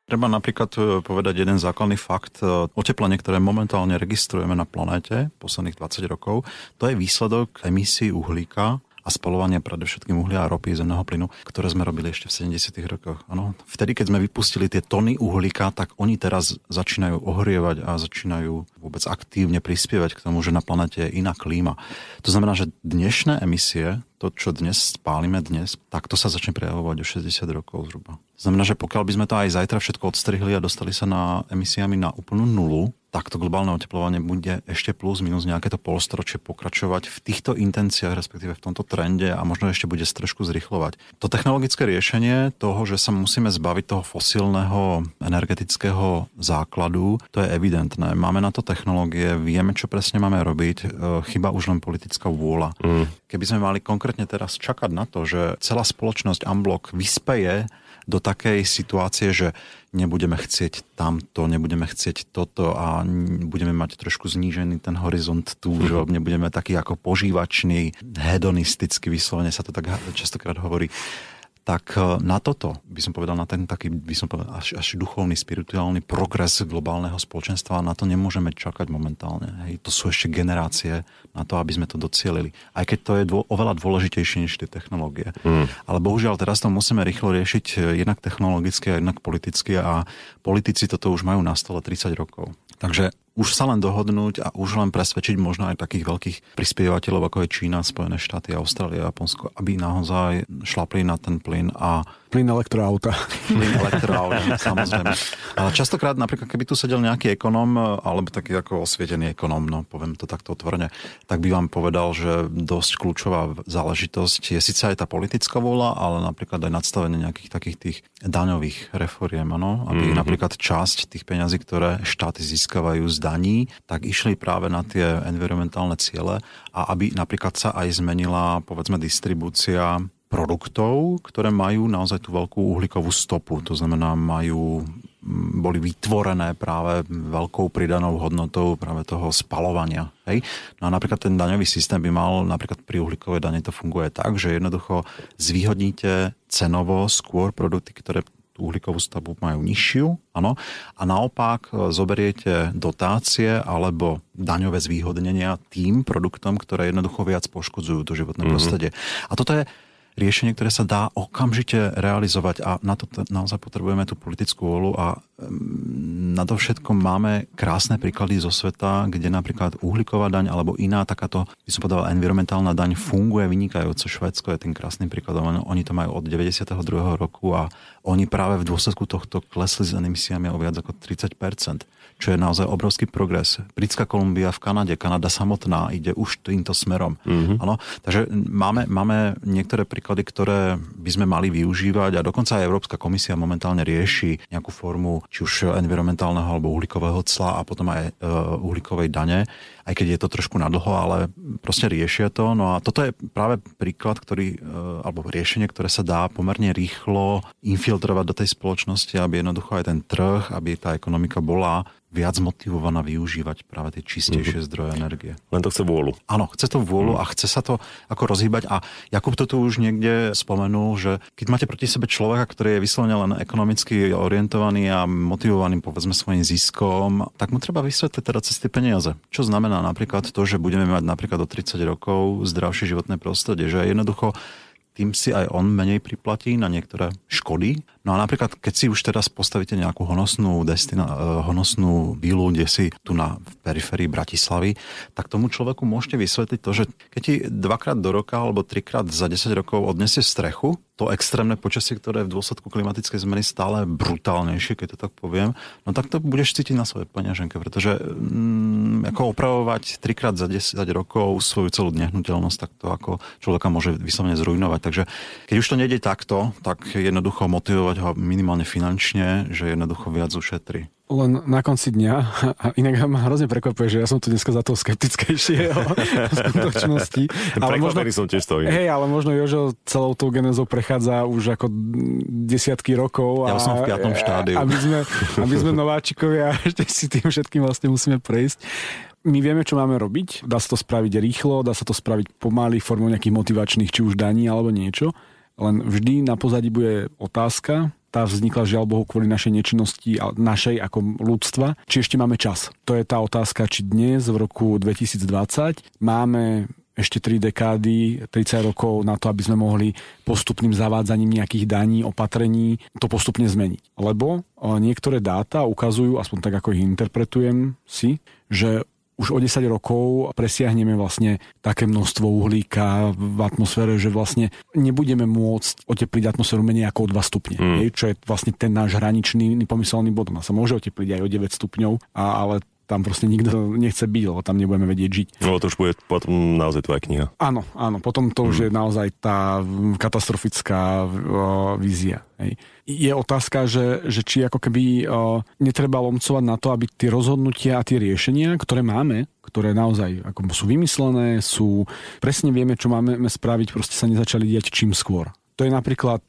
Treba napríklad e, povedať jeden základný fakt. E, oteplenie, ktoré momentálne registrujeme na planéte posledných 20 rokov, to je výsledok emisí uhlíka a spalovania predovšetkým uhlia a ropy zemného plynu, ktoré sme robili ešte v 70. rokoch. Ano. Vtedy, keď sme vypustili tie tony uhlíka, tak oni teraz začínajú ohrievať a začínajú vôbec aktívne prispievať k tomu, že na planete je iná klíma. To znamená, že dnešné emisie, to, čo dnes spálime dnes, tak to sa začne prejavovať o 60 rokov zhruba. Znamená, že pokiaľ by sme to aj zajtra všetko odstrihli a dostali sa na emisiami na úplnú nulu, tak to globálne oteplovanie bude ešte plus minus nejaké to polstoročie pokračovať v týchto intenciách, respektíve v tomto trende a možno ešte bude trošku zrychlovať. To technologické riešenie toho, že sa musíme zbaviť toho fosílneho energetického základu, to je evidentné. Máme na to technológie, vieme, čo presne máme robiť, e, chyba už len politická vôľa. Mm. Keby sme mali konkrétne teraz čakať na to, že celá spoločnosť Unblock vyspeje do takej situácie, že nebudeme chcieť tamto, nebudeme chcieť toto a budeme mať trošku znížený ten horizont túžob, nebudeme taký ako požívačný, hedonisticky vyslovene sa to tak častokrát hovorí tak e, na toto, by som povedal, na ten taký, by som povedal, až, až duchovný, spirituálny progres globálneho spoločenstva, na to nemôžeme čakať momentálne. Hej. To sú ešte generácie na to, aby sme to docielili. Aj keď to je dô, oveľa dôležitejšie než tie technológie. Mm. Ale bohužiaľ teraz to musíme rýchlo riešiť e, jednak technologicky a jednak politicky a politici toto už majú na stole 30 rokov. Takže už sa len dohodnúť a už len presvedčiť možno aj takých veľkých prispievateľov, ako je Čína, Spojené štáty, Austrália, Japonsko, aby naozaj šlapli na ten plyn a Plyn elektroauta. Plyn elektroauta, samozrejme. Ale častokrát, napríklad, keby tu sedel nejaký ekonom, alebo taký ako osvietený ekonom, no poviem to takto otvorene, tak by vám povedal, že dosť kľúčová záležitosť je síce aj tá politická vôľa, ale napríklad aj nadstavenie nejakých takých tých daňových reforiem, ano? aby mm-hmm. napríklad časť tých peňazí, ktoré štáty získavajú z daní, tak išli práve na tie environmentálne ciele a aby napríklad sa aj zmenila, povedzme, distribúcia produktov, ktoré majú naozaj tú veľkú uhlíkovú stopu. To znamená, majú boli vytvorené práve veľkou pridanou hodnotou práve toho spalovania. Hej? No a napríklad ten daňový systém by mal, napríklad pri uhlíkovej dane to funguje tak, že jednoducho zvýhodníte cenovo skôr produkty, ktoré tú uhlíkovú stopu majú nižšiu, áno, a naopak e, zoberiete dotácie alebo daňové zvýhodnenia tým produktom, ktoré jednoducho viac poškodzujú to životné mm-hmm. prostredie. A toto je riešenie, ktoré sa dá okamžite realizovať a na to naozaj potrebujeme tú politickú volu a na to všetko máme krásne príklady zo sveta, kde napríklad uhlíková daň alebo iná takáto, by som povedal, environmentálna daň funguje vynikajúco. Švedsko je tým krásnym príkladom. Oni to majú od 92. roku a oni práve v dôsledku tohto klesli s emisiami o viac ako 30 čo je naozaj obrovský progres. Britská Kolumbia v Kanade, Kanada samotná ide už týmto smerom. Mm-hmm. Ano? Takže máme, máme niektoré príklady, ktoré by sme mali využívať a dokonca aj Európska komisia momentálne rieši nejakú formu či už environmentálneho alebo uhlíkového cla a potom aj uh, uhlíkovej dane aj keď je to trošku nadlho, ale proste riešia to. No a toto je práve príklad, ktorý, e, alebo riešenie, ktoré sa dá pomerne rýchlo infiltrovať do tej spoločnosti, aby jednoducho aj ten trh, aby tá ekonomika bola viac motivovaná využívať práve tie čistejšie mm-hmm. zdroje energie. Len to chce vôľu. Áno, chce to vôľu mm. a chce sa to ako rozhýbať. A Jakub to tu už niekde spomenul, že keď máte proti sebe človeka, ktorý je vyslovene len ekonomicky orientovaný a motivovaný povedzme svojim ziskom, tak mu treba vysvetliť teda cez tie peniaze. Čo znamená napríklad to, že budeme mať napríklad do 30 rokov zdravšie životné prostredie, že jednoducho tým si aj on menej priplatí na niektoré škody. No a napríklad, keď si už teraz postavíte nejakú honosnú, destina, eh, honosnú vilu, kde si tu na periférii Bratislavy, tak tomu človeku môžete vysvetliť to, že keď ti dvakrát do roka alebo trikrát za 10 rokov odnesie strechu, to extrémne počasie, ktoré je v dôsledku klimatickej zmeny stále brutálnejšie, keď to tak poviem, no tak to budeš cítiť na svojej peňaženke, pretože mm, ako opravovať trikrát za 10 rokov svoju celú nehnuteľnosť, tak to ako človeka môže vyslovene zrujnovať. Takže keď už to nejde takto, tak jednoducho motivovať ho minimálne finančne, že jednoducho viac ušetrí len na konci dňa, a inak ma hrozne prekvapuje, že ja som tu dneska za to skeptickejšie o skutočnosti. ale možno, som tiež to. Hej, ale možno Jožo celou tou genezou prechádza už ako desiatky rokov. Ja a, som v piatom štádiu. Aby sme, aby sme nováčikovia ešte si tým všetkým vlastne musíme prejsť my vieme, čo máme robiť. Dá sa to spraviť rýchlo, dá sa to spraviť pomaly formou nejakých motivačných, či už daní alebo niečo. Len vždy na pozadí bude otázka, tá vznikla žiaľ Bohu kvôli našej nečinnosti a našej ako ľudstva. Či ešte máme čas? To je tá otázka, či dnes v roku 2020 máme ešte 3 dekády, 30 rokov na to, aby sme mohli postupným zavádzaním nejakých daní, opatrení to postupne zmeniť. Lebo niektoré dáta ukazujú, aspoň tak ako ich interpretujem si, že už o 10 rokov presiahneme vlastne také množstvo uhlíka v atmosfére, že vlastne nebudeme môcť otepliť atmosféru menej ako o 2 stupne. Mm. Je, čo je vlastne ten náš hraničný pomyselný bod. Ona sa môže otepliť aj o 9 stupňov, a, ale tam proste nikto nechce byť, lebo tam nebudeme vedieť žiť. No to už bude potom naozaj tvoja kniha. Áno, áno, potom to už mm. je naozaj tá katastrofická vízia. Hej. Je otázka, že, že či ako keby uh, netreba lomcovať na to, aby tie rozhodnutia a tie riešenia, ktoré máme, ktoré naozaj ako sú vymyslené, sú presne vieme, čo máme spraviť, proste sa nezačali diať čím skôr. To je napríklad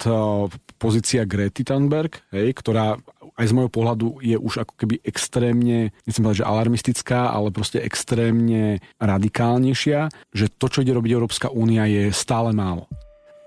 pozícia Grety Thunberg, hej, ktorá aj z môjho pohľadu je už ako keby extrémne, nechcem povedať, že alarmistická, ale proste extrémne radikálnejšia, že to, čo ide robiť Európska únia, je stále málo.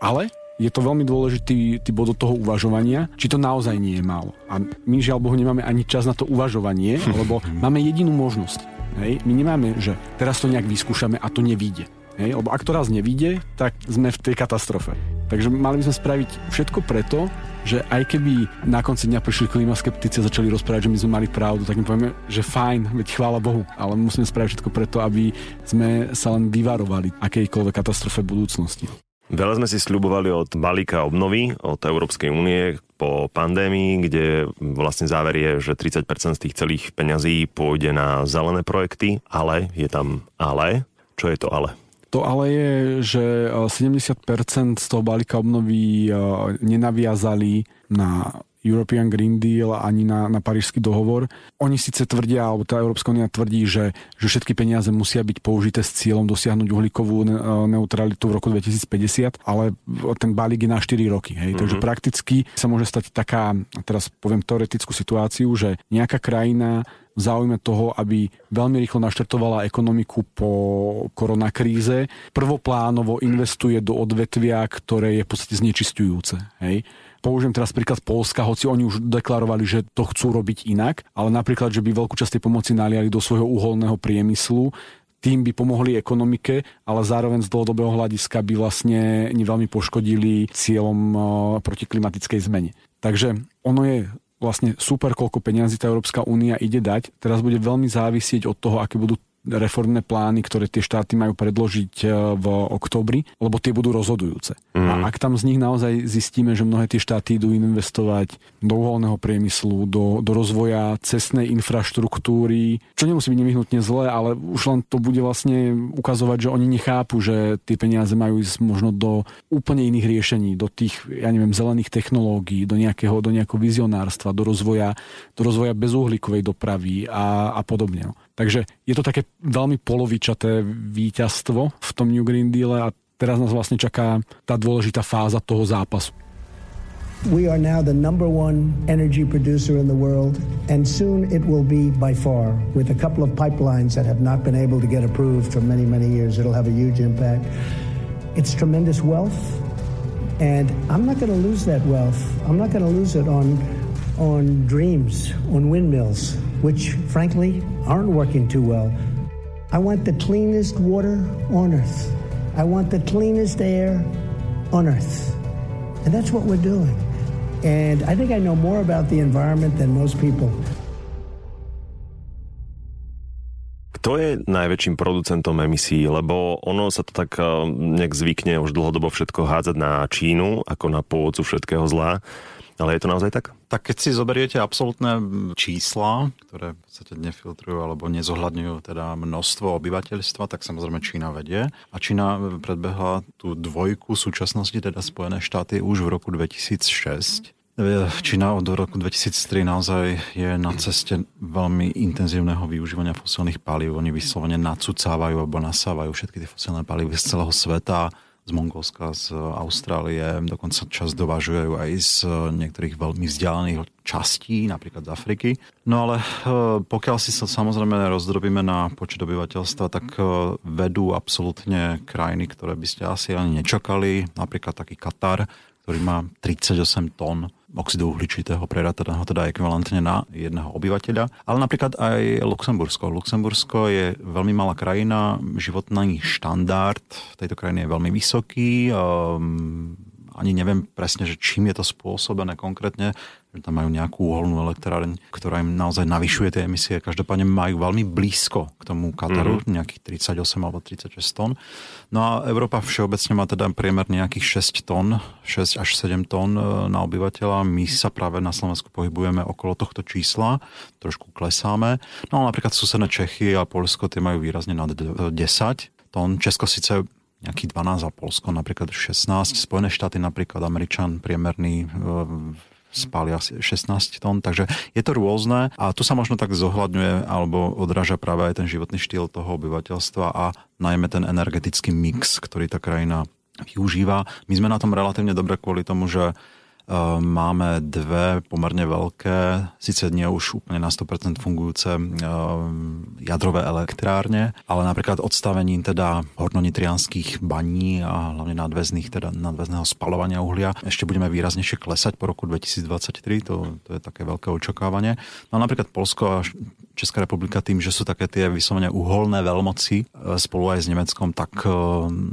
Ale je to veľmi dôležitý tý bod do toho uvažovania, či to naozaj nie je málo. A my žiaľ Bohu nemáme ani čas na to uvažovanie, lebo máme jedinú možnosť. Hej? My nemáme, že teraz to nejak vyskúšame a to nevíde. Hej? Lebo ak to raz nevíde, tak sme v tej katastrofe. Takže mali by sme spraviť všetko preto, že aj keby na konci dňa prišli klimaskeptici a začali rozprávať, že my sme mali pravdu, tak im povieme, že fajn, veď chvála Bohu, ale musíme spraviť všetko preto, aby sme sa len vyvarovali akejkoľvek katastrofe budúcnosti. Veľa sme si sľubovali od balíka obnovy, od Európskej únie po pandémii, kde vlastne záver je, že 30% z tých celých peňazí pôjde na zelené projekty, ale je tam ale. Čo je to ale? To ale je, že 70% z toho balíka obnovy nenaviazali na European Green Deal ani na, na Parížský dohovor. Oni síce tvrdia, alebo tá Európska únia tvrdí, že, že všetky peniaze musia byť použité s cieľom dosiahnuť uhlíkovú neutralitu v roku 2050, ale ten balík je na 4 roky. Hej? Mm-hmm. Takže prakticky sa môže stať taká, teraz poviem teoretickú situáciu, že nejaká krajina v záujme toho, aby veľmi rýchlo naštartovala ekonomiku po koronakríze, prvoplánovo investuje do odvetvia, ktoré je v podstate znečistujúce. Hej? Použijem teraz príklad Polska, hoci oni už deklarovali, že to chcú robiť inak, ale napríklad, že by veľkú časť tej pomoci naliali do svojho uholného priemyslu, tým by pomohli ekonomike, ale zároveň z dlhodobého hľadiska by vlastne veľmi poškodili cieľom eh, proti klimatickej zmene. Takže ono je vlastne super, koľko peniazy tá Európska únia ide dať. Teraz bude veľmi závisieť od toho, aké budú reformné plány, ktoré tie štáty majú predložiť e, v oktobri, lebo tie budú rozhodujúce. Mm. A ak tam z nich naozaj zistíme, že mnohé tie štáty idú investovať do uholného priemyslu, do, do rozvoja cestnej infraštruktúry, čo nemusí byť nevyhnutne zlé, ale už len to bude vlastne ukazovať, že oni nechápu, že tie peniaze majú ísť možno do úplne iných riešení, do tých, ja neviem, zelených technológií, do nejakého, do nejakého vizionárstva, do rozvoja, do rozvoja bezuhlíkovej dopravy a, a podobne. Takže je to také veľmi polovičaté víťazstvo v tom New Green Deal a teraz nás vlastne čaká tá dôležitá fáza toho zápasu. We are now the number one energy producer in the world, and soon it will be by far. With a couple of pipelines that have not been able to get approved for many, many years, it'll have a huge impact. It's tremendous wealth, and I'm not going to lose that wealth. I'm not going to lose it on on dreams, on windmills, which frankly aren't working too well. I want the cleanest water on earth. I want the cleanest air on earth. And that's what we're doing. And I think I know more about the environment than most people. Kto je najväčším producentom emisí? Lebo ono sa to tak eh, nejak zvykne už dlhodobo všetko hádzať na Čínu, ako na pôvodcu všetkého zla. Ale je to naozaj tak? Tak keď si zoberiete absolútne čísla, ktoré v podstate nefiltrujú alebo nezohľadňujú teda množstvo obyvateľstva, tak samozrejme Čína vedie. A Čína predbehla tú dvojku súčasnosti, teda Spojené štáty, už v roku 2006. Čína od roku 2003 naozaj je na ceste veľmi intenzívneho využívania fosilných palív. Oni vyslovene nacucávajú alebo nasávajú všetky tie fosilné palivy z celého sveta z Mongolska, z Austrálie, dokonca čas dovážujú aj z niektorých veľmi vzdialených častí, napríklad z Afriky. No ale e, pokiaľ si sa samozrejme rozdrobíme na počet obyvateľstva, tak e, vedú absolútne krajiny, ktoré by ste asi ani nečakali, napríklad taký Katar, ktorý má 38 tón oxidu uhličitého prerátaného teda ekvivalentne na jedného obyvateľa. Ale napríklad aj Luxembursko. Luxembursko je veľmi malá krajina, životný štandard tejto krajiny je veľmi vysoký. Um, ani neviem presne, že čím je to spôsobené konkrétne, že tam majú nejakú uholnú elektráreň, ktorá im naozaj navyšuje tie emisie. Každopádne majú veľmi blízko k tomu Kataru, mm-hmm. nejakých 38 alebo 36 tón. No a Európa všeobecne má teda priemer nejakých 6 tón, 6 až 7 tón e, na obyvateľa. My sa práve na Slovensku pohybujeme okolo tohto čísla, trošku klesáme. No a napríklad susedné Čechy a Polsko tie majú výrazne nad 10 tón. Česko síce nejaký 12 a Polsko napríklad 16. Spojené štáty napríklad Američan priemerný e, spália 16 tón, takže je to rôzne a tu sa možno tak zohľadňuje alebo odráža práve aj ten životný štýl toho obyvateľstva a najmä ten energetický mix, ktorý tá krajina využíva. My sme na tom relatívne dobre kvôli tomu, že máme dve pomerne veľké, síce nie už úplne na 100% fungujúce ehm, jadrové elektrárne, ale napríklad odstavením teda hornonitrianských baní a hlavne nadväzných, teda nadväzného spalovania uhlia ešte budeme výraznejšie klesať po roku 2023, to, to je také veľké očakávanie. No a napríklad Polsko a Česká republika tým, že sú také tie vyslovene uholné veľmoci e, spolu aj s Nemeckom, tak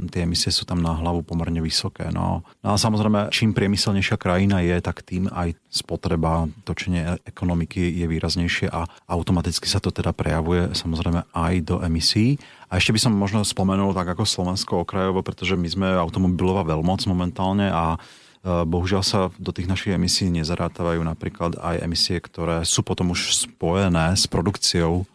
tie emisie sú tam na hlavu pomerne vysoké. No. no a samozrejme, čím priemyselnejšia krajina je, tak tým aj spotreba, točenie ekonomiky je výraznejšie a automaticky sa to teda prejavuje samozrejme aj do emisí. A ešte by som možno spomenul tak ako Slovensko okrajovo, pretože my sme automobilová veľmoc momentálne a Bohužiaľ sa do tých našich emisí nezarátavajú napríklad aj emisie, ktoré sú potom už spojené s produkciou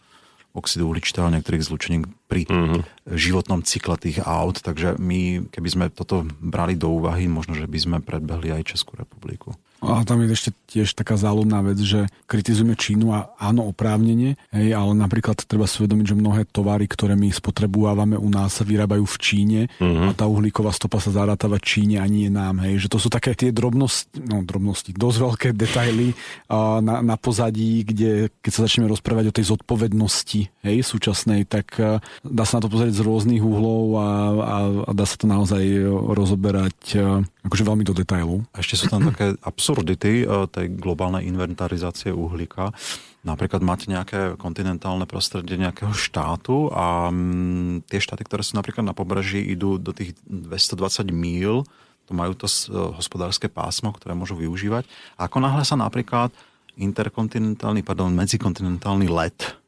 oxidu uhličitého a niektorých zlučení pri mm-hmm. životnom cykle tých aut. Takže my, keby sme toto brali do úvahy, možno, že by sme predbehli aj Českú republiku. A tam je ešte tiež taká záľudná vec, že kritizujeme Čínu a áno, oprávnenie, hej, ale napríklad treba si uvedomiť, že mnohé tovary, ktoré my spotrebujeme u nás, sa vyrábajú v Číne uh-huh. a tá uhlíková stopa sa zarátava Číne a nie nám. Hej, že to sú také tie drobnosti, no drobnosti, dosť veľké detaily a na, na pozadí, kde keď sa začneme rozprávať o tej zodpovednosti hej, súčasnej, tak dá sa na to pozrieť z rôznych uhlov a, a, a dá sa to naozaj rozoberať akože veľmi do detailu. A ešte sú tam také absurdity eh, tej globálnej inventarizácie uhlíka. Napríklad máte nejaké kontinentálne prostredie nejakého štátu a mm, tie štáty, ktoré sú napríklad na pobreží, idú do tých 220 míl, to majú to eh, hospodárske pásmo, ktoré môžu využívať. A ako náhle sa napríklad interkontinentálny, pardon, medzikontinentálny let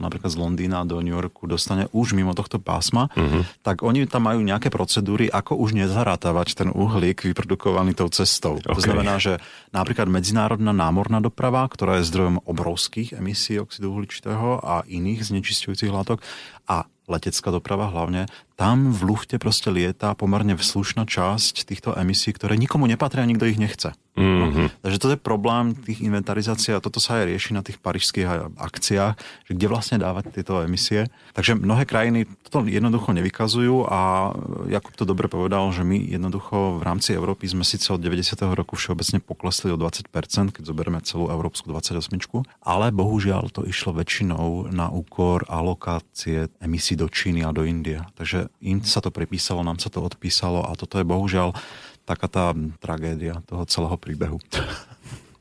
napríklad z Londýna do New Yorku dostane už mimo tohto pásma, uh-huh. tak oni tam majú nejaké procedúry, ako už nezarátavať ten uhlík vyprodukovaný tou cestou. Okay. To znamená, že napríklad medzinárodná námorná doprava, ktorá je zdrojom obrovských emisí oxidu uhličitého a iných znečistujúcich látok a letecká doprava hlavne, tam v lufte proste lieta pomerne slušná časť týchto emisí, ktoré nikomu nepatria a nikto ich nechce. Mm-hmm. No, takže to je problém tých inventarizácií a toto sa aj rieši na tých parížských akciách, že kde vlastne dávať tieto emisie. Takže mnohé krajiny toto jednoducho nevykazujú a Jakub to dobre povedal, že my jednoducho v rámci Európy sme síce od 90. roku všeobecne poklesli o 20%, keď zoberieme celú Európsku 28, ale bohužiaľ to išlo väčšinou na úkor alokácie emisí do Číny a do Indie. Takže im sa to pripísalo, nám sa to odpísalo a toto je bohužiaľ taká tá tragédia toho celého príbehu.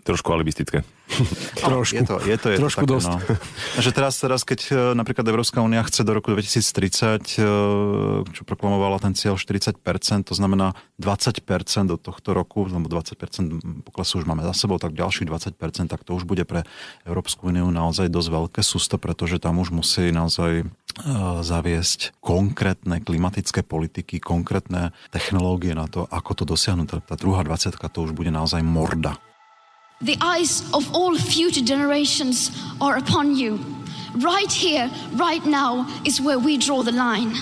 Trošku alibistické. Trošku. Je to, je to, je Trošku to také, dosť. No. Že teraz, teraz, keď e, napríklad Európska únia chce do roku 2030, e, čo proklamovala ten cieľ 40%, to znamená 20% do tohto roku, lebo 20% poklesu už máme za sebou, tak ďalších 20%, tak to už bude pre Európsku úniu naozaj dosť veľké sústo, pretože tam už musí naozaj e, zaviesť konkrétne klimatické politiky, konkrétne technológie na to, ako to dosiahnuť. Tá druhá 20 to už bude naozaj morda. The eyes of all future generations are upon you. Right here, right now, is where we draw the line.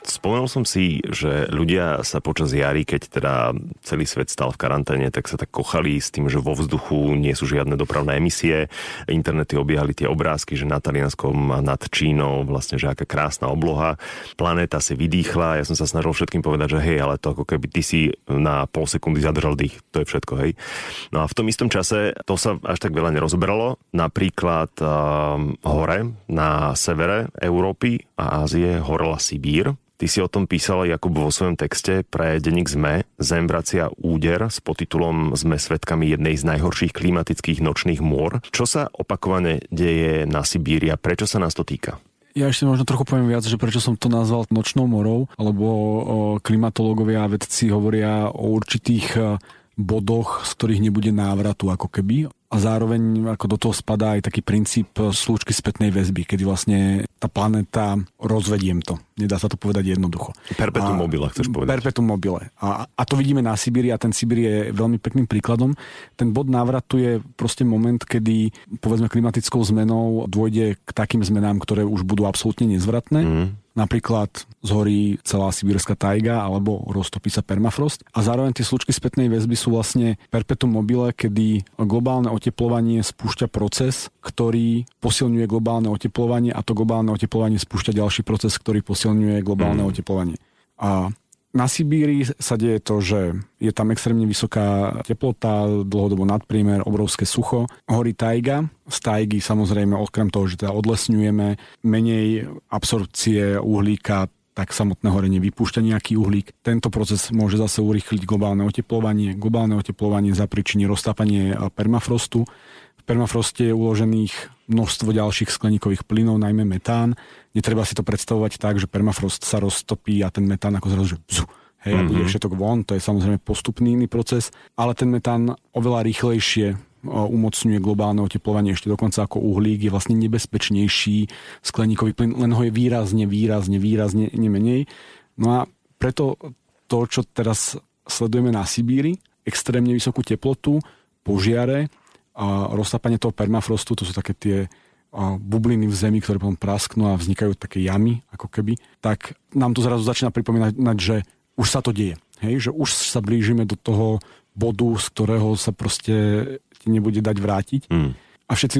Spomenul som si, že ľudia sa počas jary, keď teda celý svet stal v karanténe, tak sa tak kochali s tým, že vo vzduchu nie sú žiadne dopravné emisie. Internety obiehali tie obrázky, že na Talianskom nad Čínou vlastne, že aká krásna obloha. Planéta si vydýchla. Ja som sa snažil všetkým povedať, že hej, ale to ako keby ty si na pol sekundy zadržal dých. To je všetko, hej. No a v tom istom čase to sa až tak veľa nerozoberalo. Napríklad um, hore na severe Európy a Ázie horela Sibír Ty si o tom písala, Jakub, vo svojom texte pre denník ZME Zem vracia úder s podtitulom Sme svetkami jednej z najhorších klimatických nočných môr. Čo sa opakovane deje na Sibíri a prečo sa nás to týka? Ja ešte možno trochu poviem viac, že prečo som to nazval nočnou morou, lebo klimatológovia a vedci hovoria o určitých bodoch, z ktorých nebude návratu ako keby a zároveň ako do toho spadá aj taký princíp slúčky spätnej väzby, kedy vlastne tá planéta, rozvediem to, nedá sa to povedať jednoducho. Perpetuum mobile, chceš povedať. Perpetuum mobile. A, a to vidíme na Sibíri a ten Sibíri je veľmi pekným príkladom. Ten bod návratu je proste moment, kedy povedzme klimatickou zmenou dôjde k takým zmenám, ktoré už budú absolútne nezvratné. Mm Napríklad zhorí celá sibírska tajga alebo roztopí sa permafrost. A zároveň tie slučky spätnej väzby sú vlastne perpetuum mobile, kedy globálne oteplovanie spúšťa proces, ktorý posilňuje globálne oteplovanie a to globálne oteplovanie spúšťa ďalší proces, ktorý posilňuje globálne mm. oteplovanie. A na Sibíri sa deje to, že je tam extrémne vysoká teplota, dlhodobo nadpriemer, obrovské sucho. Horí tajga. Z tajgy samozrejme, okrem toho, že teda odlesňujeme, menej absorpcie uhlíka, tak samotné horenie vypúšťa nejaký uhlík. Tento proces môže zase urýchliť globálne oteplovanie. Globálne oteplovanie zapričiní roztápanie permafrostu. Permafroste je uložených množstvo ďalších skleníkových plynov, najmä metán. Netreba si to predstavovať tak, že permafrost sa roztopí a ten metán ako zrazu, že bzu, hej, mm-hmm. a bude mhm. všetok von, to je samozrejme postupný iný proces, ale ten metán oveľa rýchlejšie umocňuje globálne oteplovanie ešte dokonca ako uhlík, je vlastne nebezpečnejší skleníkový plyn, len ho je výrazne, výrazne, výrazne nemenej. No a preto to, čo teraz sledujeme na Sibíri, extrémne vysokú teplotu, požiare, a roztápanie toho permafrostu, to sú také tie bubliny v zemi, ktoré potom prasknú a vznikajú také jamy, ako keby, tak nám to zrazu začína pripomínať, že už sa to deje. Hej? Že už sa blížime do toho bodu, z ktorého sa proste ti nebude dať vrátiť. Mm. A všetci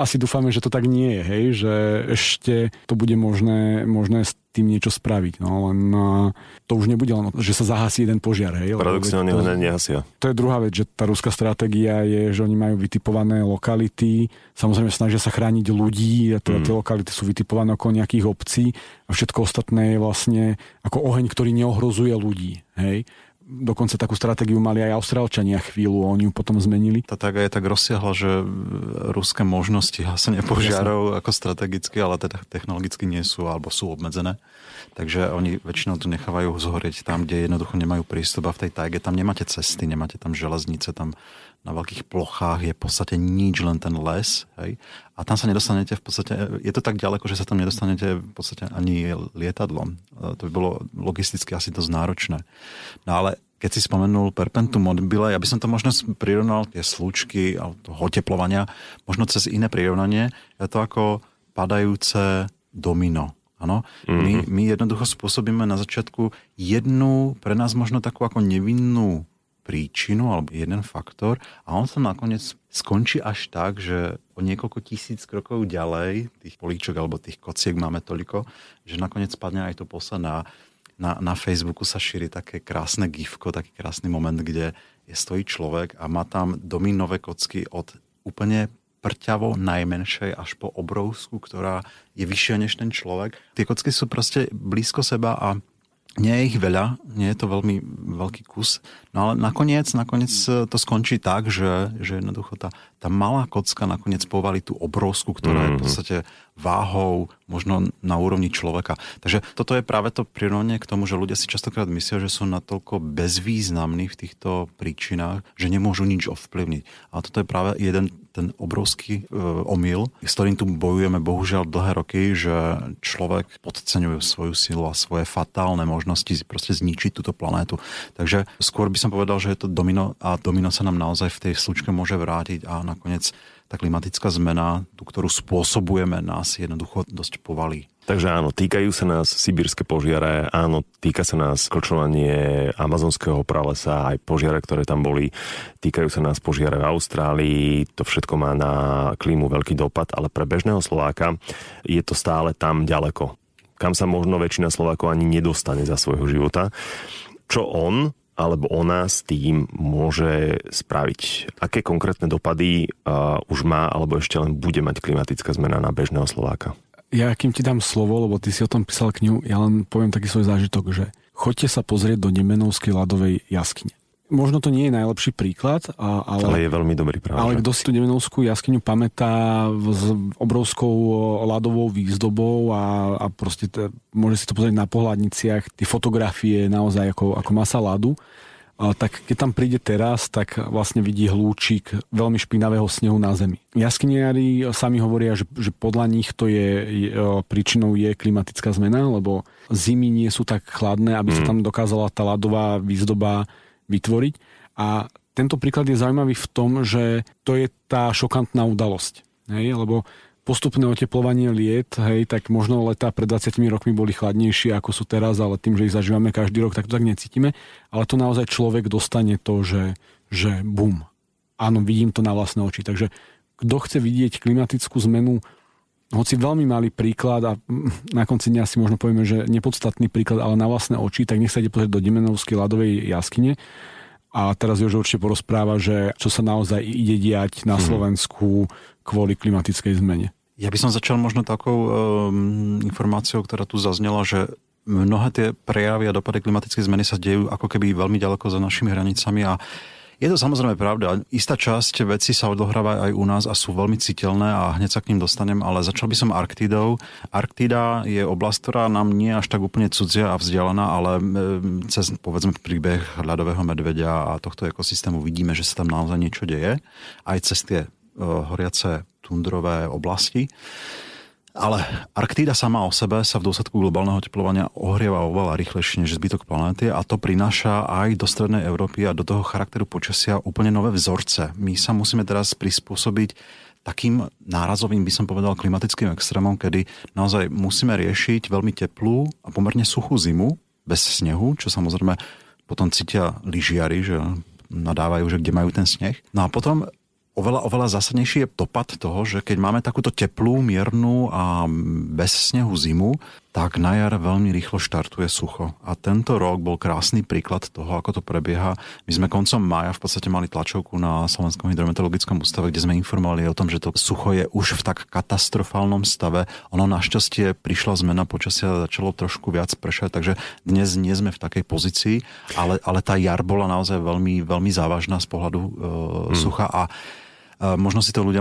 asi dúfame, že to tak nie je, hej? že ešte to bude možné, možné tým niečo spraviť. No, len to už nebude len, že sa zahasí jeden požiar. Hej? Paradoxne oni ho nehasia. To je druhá vec, že tá ruská stratégia je, že oni majú vytipované lokality, samozrejme snažia sa chrániť ľudí, a teda mm. tie lokality sú vytipované okolo nejakých obcí a všetko ostatné je vlastne ako oheň, ktorý neohrozuje ľudí. Hej? Dokonca takú stratégiu mali aj Austrálčania chvíľu, oni ju potom zmenili. Tá tak je tak rozsiahla, že ruské možnosti hasenia požiarov ako strategicky, ale teda technologicky nie sú alebo sú obmedzené. Takže oni väčšinou to nechávajú zhorieť tam, kde jednoducho nemajú prístup a v tej tajge tam nemáte cesty, nemáte tam železnice, tam na veľkých plochách je v podstate nič, len ten les. Hej? A tam sa nedostanete v podstate, je to tak ďaleko, že sa tam nedostanete v podstate ani lietadlom. E, to by bolo logisticky asi dosť náročné. No ale keď si spomenul perpentum mobile, ja by som to možno prirovnal tie slučky a toho oteplovania, možno cez iné prirovnanie, je to ako padajúce domino. Ano? Mm-hmm. My, my jednoducho spôsobíme na začiatku jednu, pre nás možno takú ako nevinnú príčinu alebo jeden faktor a on sa nakoniec skončí až tak, že o niekoľko tisíc krokov ďalej, tých políčok alebo tých kociek máme toľko, že nakoniec padne aj to posledná. Na, na Facebooku sa šíri také krásne gifko, taký krásny moment, kde je stojí človek a má tam dominové kocky od úplne prťavo najmenšej až po obrovskú, ktorá je vyššia než ten človek. Tie kocky sú proste blízko seba a nie je ich veľa, nie je to veľmi veľký kus, no ale nakoniec, nakoniec to skončí tak, že, že jednoducho tá, tá malá kocka nakoniec povalí tú obrovskú, ktorá je v mhm. podstate váhou možno na úrovni človeka. Takže toto je práve to prirovnanie k tomu, že ľudia si častokrát myslia, že sú natoľko bezvýznamní v týchto príčinách, že nemôžu nič ovplyvniť. A toto je práve jeden ten obrovský e, omyl, s ktorým tu bojujeme bohužiaľ dlhé roky, že človek podceňuje svoju silu a svoje fatálne možnosti proste zničiť túto planétu. Takže skôr by som povedal, že je to domino a domino sa nám naozaj v tej slučke môže vrátiť a nakoniec tá klimatická zmena, tú, ktorú spôsobujeme, nás jednoducho dosť povalí. Takže áno, týkajú sa nás sibírske požiare, áno, týka sa nás kločovanie amazonského pralesa, aj požiare, ktoré tam boli, týkajú sa nás požiare v Austrálii, to všetko má na klímu veľký dopad, ale pre bežného Slováka je to stále tam ďaleko, kam sa možno väčšina Slovákov ani nedostane za svojho života. Čo on alebo ona s tým môže spraviť? Aké konkrétne dopady uh, už má alebo ešte len bude mať klimatická zmena na bežného Slováka? Ja kým ti dám slovo, lebo ty si o tom písal knihu, ja len poviem taký svoj zážitok, že choďte sa pozrieť do Nemenovskej ľadovej jaskyne. Možno to nie je najlepší príklad, ale, ale je veľmi dobrý práve. Ale kto si tú Nemenovskú jaskyňu pamätá s obrovskou ľadovou výzdobou a, a proste t- môže si to pozrieť na pohľadniciach, tie fotografie naozaj ako, ako masa ľadu, tak keď tam príde teraz, tak vlastne vidí hlúčik veľmi špinavého snehu na zemi. Jaskyniari sami hovoria, že, že podľa nich to je, je príčinou je klimatická zmena, lebo zimy nie sú tak chladné, aby sa mm. tam dokázala tá ľadová výzdoba vytvoriť. A tento príklad je zaujímavý v tom, že to je tá šokantná udalosť. Hej? Lebo postupné oteplovanie liet, hej, tak možno letá pred 20 rokmi boli chladnejšie ako sú teraz, ale tým, že ich zažívame každý rok, tak to tak necítime. Ale to naozaj človek dostane to, že, že bum. Áno, vidím to na vlastné oči. Takže kto chce vidieť klimatickú zmenu, hoci veľmi malý príklad a na konci dňa si možno povieme, že nepodstatný príklad, ale na vlastné oči, tak nech sa ide pozrieť do Dimenovskej ľadovej jaskyne. A teraz už určite porozpráva, že čo sa naozaj ide diať na mhm. Slovensku, kvôli klimatickej zmene. Ja by som začal možno takou um, informáciou, ktorá tu zaznela, že mnohé tie prejavy a dopady klimatickej zmeny sa dejú ako keby veľmi ďaleko za našimi hranicami a Je to samozrejme pravda. Istá časť vecí sa odohráva aj u nás a sú veľmi citeľné a hneď sa k ním dostanem, ale začal by som Arktidou. Arktida je oblasť, ktorá nám nie je až tak úplne cudzia a vzdialená, ale cez, povedzme, príbeh ľadového medvedia a tohto ekosystému vidíme, že sa tam naozaj niečo deje. Aj cez tie uh, horiace tundrové oblasti. Ale Arktída sama o sebe sa v dôsledku globálneho teplovania ohrieva oveľa rýchlejšie než zbytok planéty a to prináša aj do strednej Európy a do toho charakteru počasia úplne nové vzorce. My sa musíme teraz prispôsobiť takým nárazovým, by som povedal, klimatickým extrémom, kedy naozaj musíme riešiť veľmi teplú a pomerne suchú zimu bez snehu, čo samozrejme potom cítia lyžiari, že nadávajú, že kde majú ten sneh. No a potom oveľa, oveľa zásadnejší je dopad toho, že keď máme takúto teplú, miernu a bez snehu zimu, tak na jar veľmi rýchlo štartuje sucho. A tento rok bol krásny príklad toho, ako to prebieha. My sme koncom mája v podstate mali tlačovku na Slovenskom hydrometeorologickom ústave, kde sme informovali o tom, že to sucho je už v tak katastrofálnom stave. Ono našťastie prišla zmena počasia a začalo trošku viac pršať, takže dnes nie sme v takej pozícii, ale, ale tá jar bola naozaj veľmi, veľmi závažná z pohľadu e, hmm. sucha a Možno si to ľudia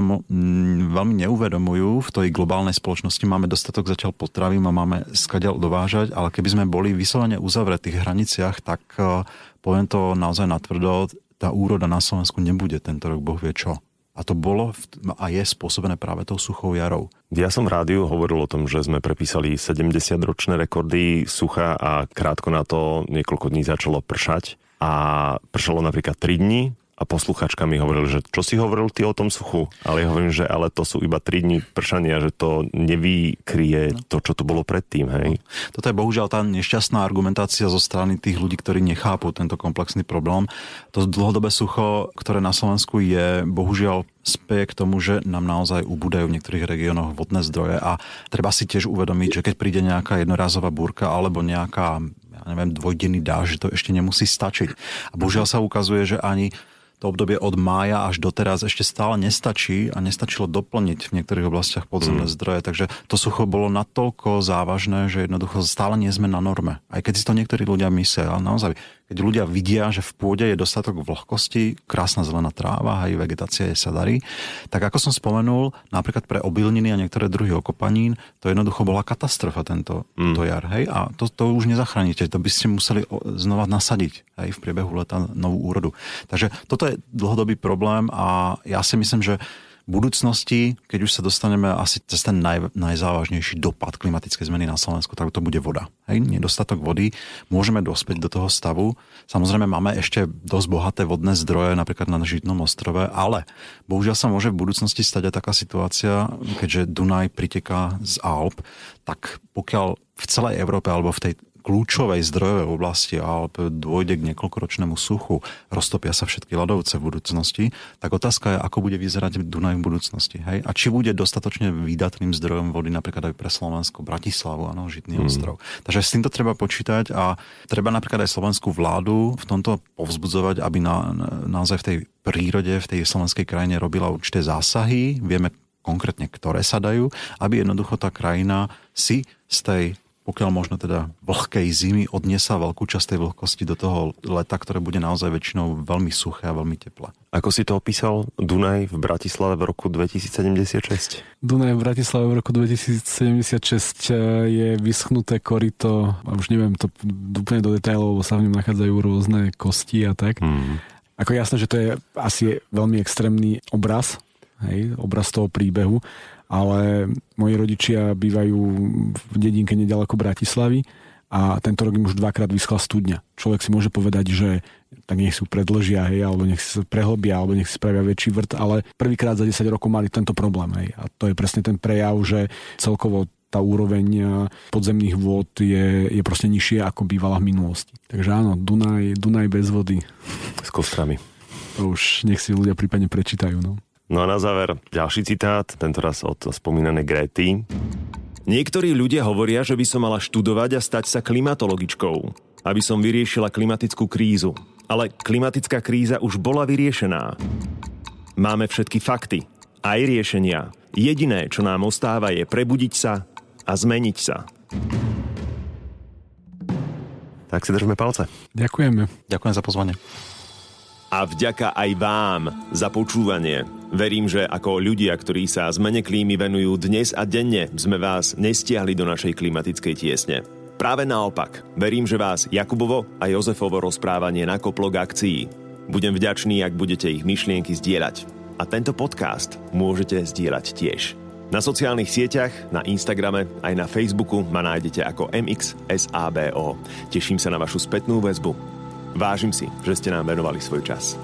veľmi neuvedomujú. V tej globálnej spoločnosti máme dostatok zatiaľ potravín a máme skadiaľ dovážať, ale keby sme boli vyslovene uzavretí v hraniciach, tak e, poviem to naozaj natvrdo, tá úroda na Slovensku nebude tento rok, Boh vie čo. A to bolo a je spôsobené práve tou suchou jarou. Ja som rádiu hovoril o tom, že sme prepísali 70-ročné rekordy sucha a krátko na to niekoľko dní začalo pršať. A pršalo napríklad 3 dní, a posluchačka mi hovorili, že čo si hovoril ty o tom suchu? Ale ja hovorím, že ale to sú iba 3 dní pršania, že to nevykrie to, čo tu bolo predtým. Hej? Toto je bohužiaľ tá nešťastná argumentácia zo strany tých ľudí, ktorí nechápu tento komplexný problém. To dlhodobé sucho, ktoré na Slovensku je, bohužiaľ speje k tomu, že nám naozaj ubúdajú v niektorých regiónoch vodné zdroje a treba si tiež uvedomiť, že keď príde nejaká jednorázová búrka alebo nejaká ja neviem, dvojdenný dáž, že to ešte nemusí stačiť. A bohužiaľ sa ukazuje, že ani to obdobie od mája až doteraz ešte stále nestačí a nestačilo doplniť v niektorých oblastiach podzemné mm. zdroje. Takže to sucho bolo natoľko závažné, že jednoducho stále nie sme na norme. Aj keď si to niektorí ľudia myslia, ale naozaj keď ľudia vidia, že v pôde je dostatok vlhkosti, krásna zelená tráva, aj vegetácia je sa darí, tak ako som spomenul, napríklad pre obilniny a niektoré druhy okopanín, to jednoducho bola katastrofa tento mm. to jar. Hej? A to, to už nezachránite, to by ste museli znova nasadiť aj v priebehu leta novú úrodu. Takže toto je dlhodobý problém a ja si myslím, že budúcnosti, keď už sa dostaneme asi cez ten naj, najzávažnejší dopad klimatickej zmeny na Slovensku, tak to bude voda. Hej, nedostatok vody, môžeme dospieť do toho stavu. Samozrejme máme ešte dosť bohaté vodné zdroje, napríklad na Žitnom ostrove, ale bohužiaľ sa môže v budúcnosti stať aj taká situácia, keďže Dunaj priteká z Alp, tak pokiaľ v celej Európe alebo v tej kľúčovej zdrojovej oblasti Alp dôjde k niekoľkoročnému suchu, roztopia sa všetky ľadovce v budúcnosti, tak otázka je, ako bude vyzerať Dunaj v budúcnosti. Hej? A či bude dostatočne výdatným zdrojom vody napríklad aj pre Slovensko, Bratislavu, áno, Žitný mm. ostrov. Takže s týmto treba počítať a treba napríklad aj slovenskú vládu v tomto povzbudzovať, aby na, naozaj v tej prírode, v tej slovenskej krajine robila určité zásahy. Vieme konkrétne, ktoré sa dajú, aby jednoducho tá krajina si z tej pokiaľ možno teda vlhkej zimy odniesa veľkú časť tej vlhkosti do toho leta, ktoré bude naozaj väčšinou veľmi suché a veľmi teplé. Ako si to opísal Dunaj v Bratislave v roku 2076? Dunaj v Bratislave v roku 2076 eh, je vyschnuté korito, a už neviem to úplne do detailov, lebo sa v ňom nachádzajú rôzne kosti a tak. Mm. Ako jasné, že to je asi veľmi extrémny obraz, hej, obraz toho príbehu, ale moji rodičia bývajú v dedinke nedaleko Bratislavy a tento rok im už dvakrát vyschla studňa. Človek si môže povedať, že tak nech si predlžia, hej, alebo nech si prehlbia, alebo nech si spravia väčší vrt, ale prvýkrát za 10 rokov mali tento problém. Hej. A to je presne ten prejav, že celkovo tá úroveň podzemných vôd je, je proste nižšie, ako bývala v minulosti. Takže áno, Dunaj, Dunaj bez vody. S kostrami. To už nech si ľudia prípadne prečítajú. No. No a na záver ďalší citát, tentoraz od spomínanej Grety. Niektorí ľudia hovoria, že by som mala študovať a stať sa klimatologičkou, aby som vyriešila klimatickú krízu. Ale klimatická kríza už bola vyriešená. Máme všetky fakty, aj riešenia. Jediné, čo nám ostáva, je prebudiť sa a zmeniť sa. Tak si držme palce. Ďakujeme. Ďakujem za pozvanie. A vďaka aj vám za počúvanie. Verím, že ako ľudia, ktorí sa zmene klímy venujú dnes a denne, sme vás nestiahli do našej klimatickej tiesne. Práve naopak, verím, že vás Jakubovo a Jozefovo rozprávanie nakoplo k akcii. Budem vďačný, ak budete ich myšlienky zdieľať. A tento podcast môžete zdieľať tiež. Na sociálnych sieťach, na Instagrame aj na Facebooku ma nájdete ako MXSABO. Teším sa na vašu spätnú väzbu. Vážim si, že ste nám venovali svoj čas.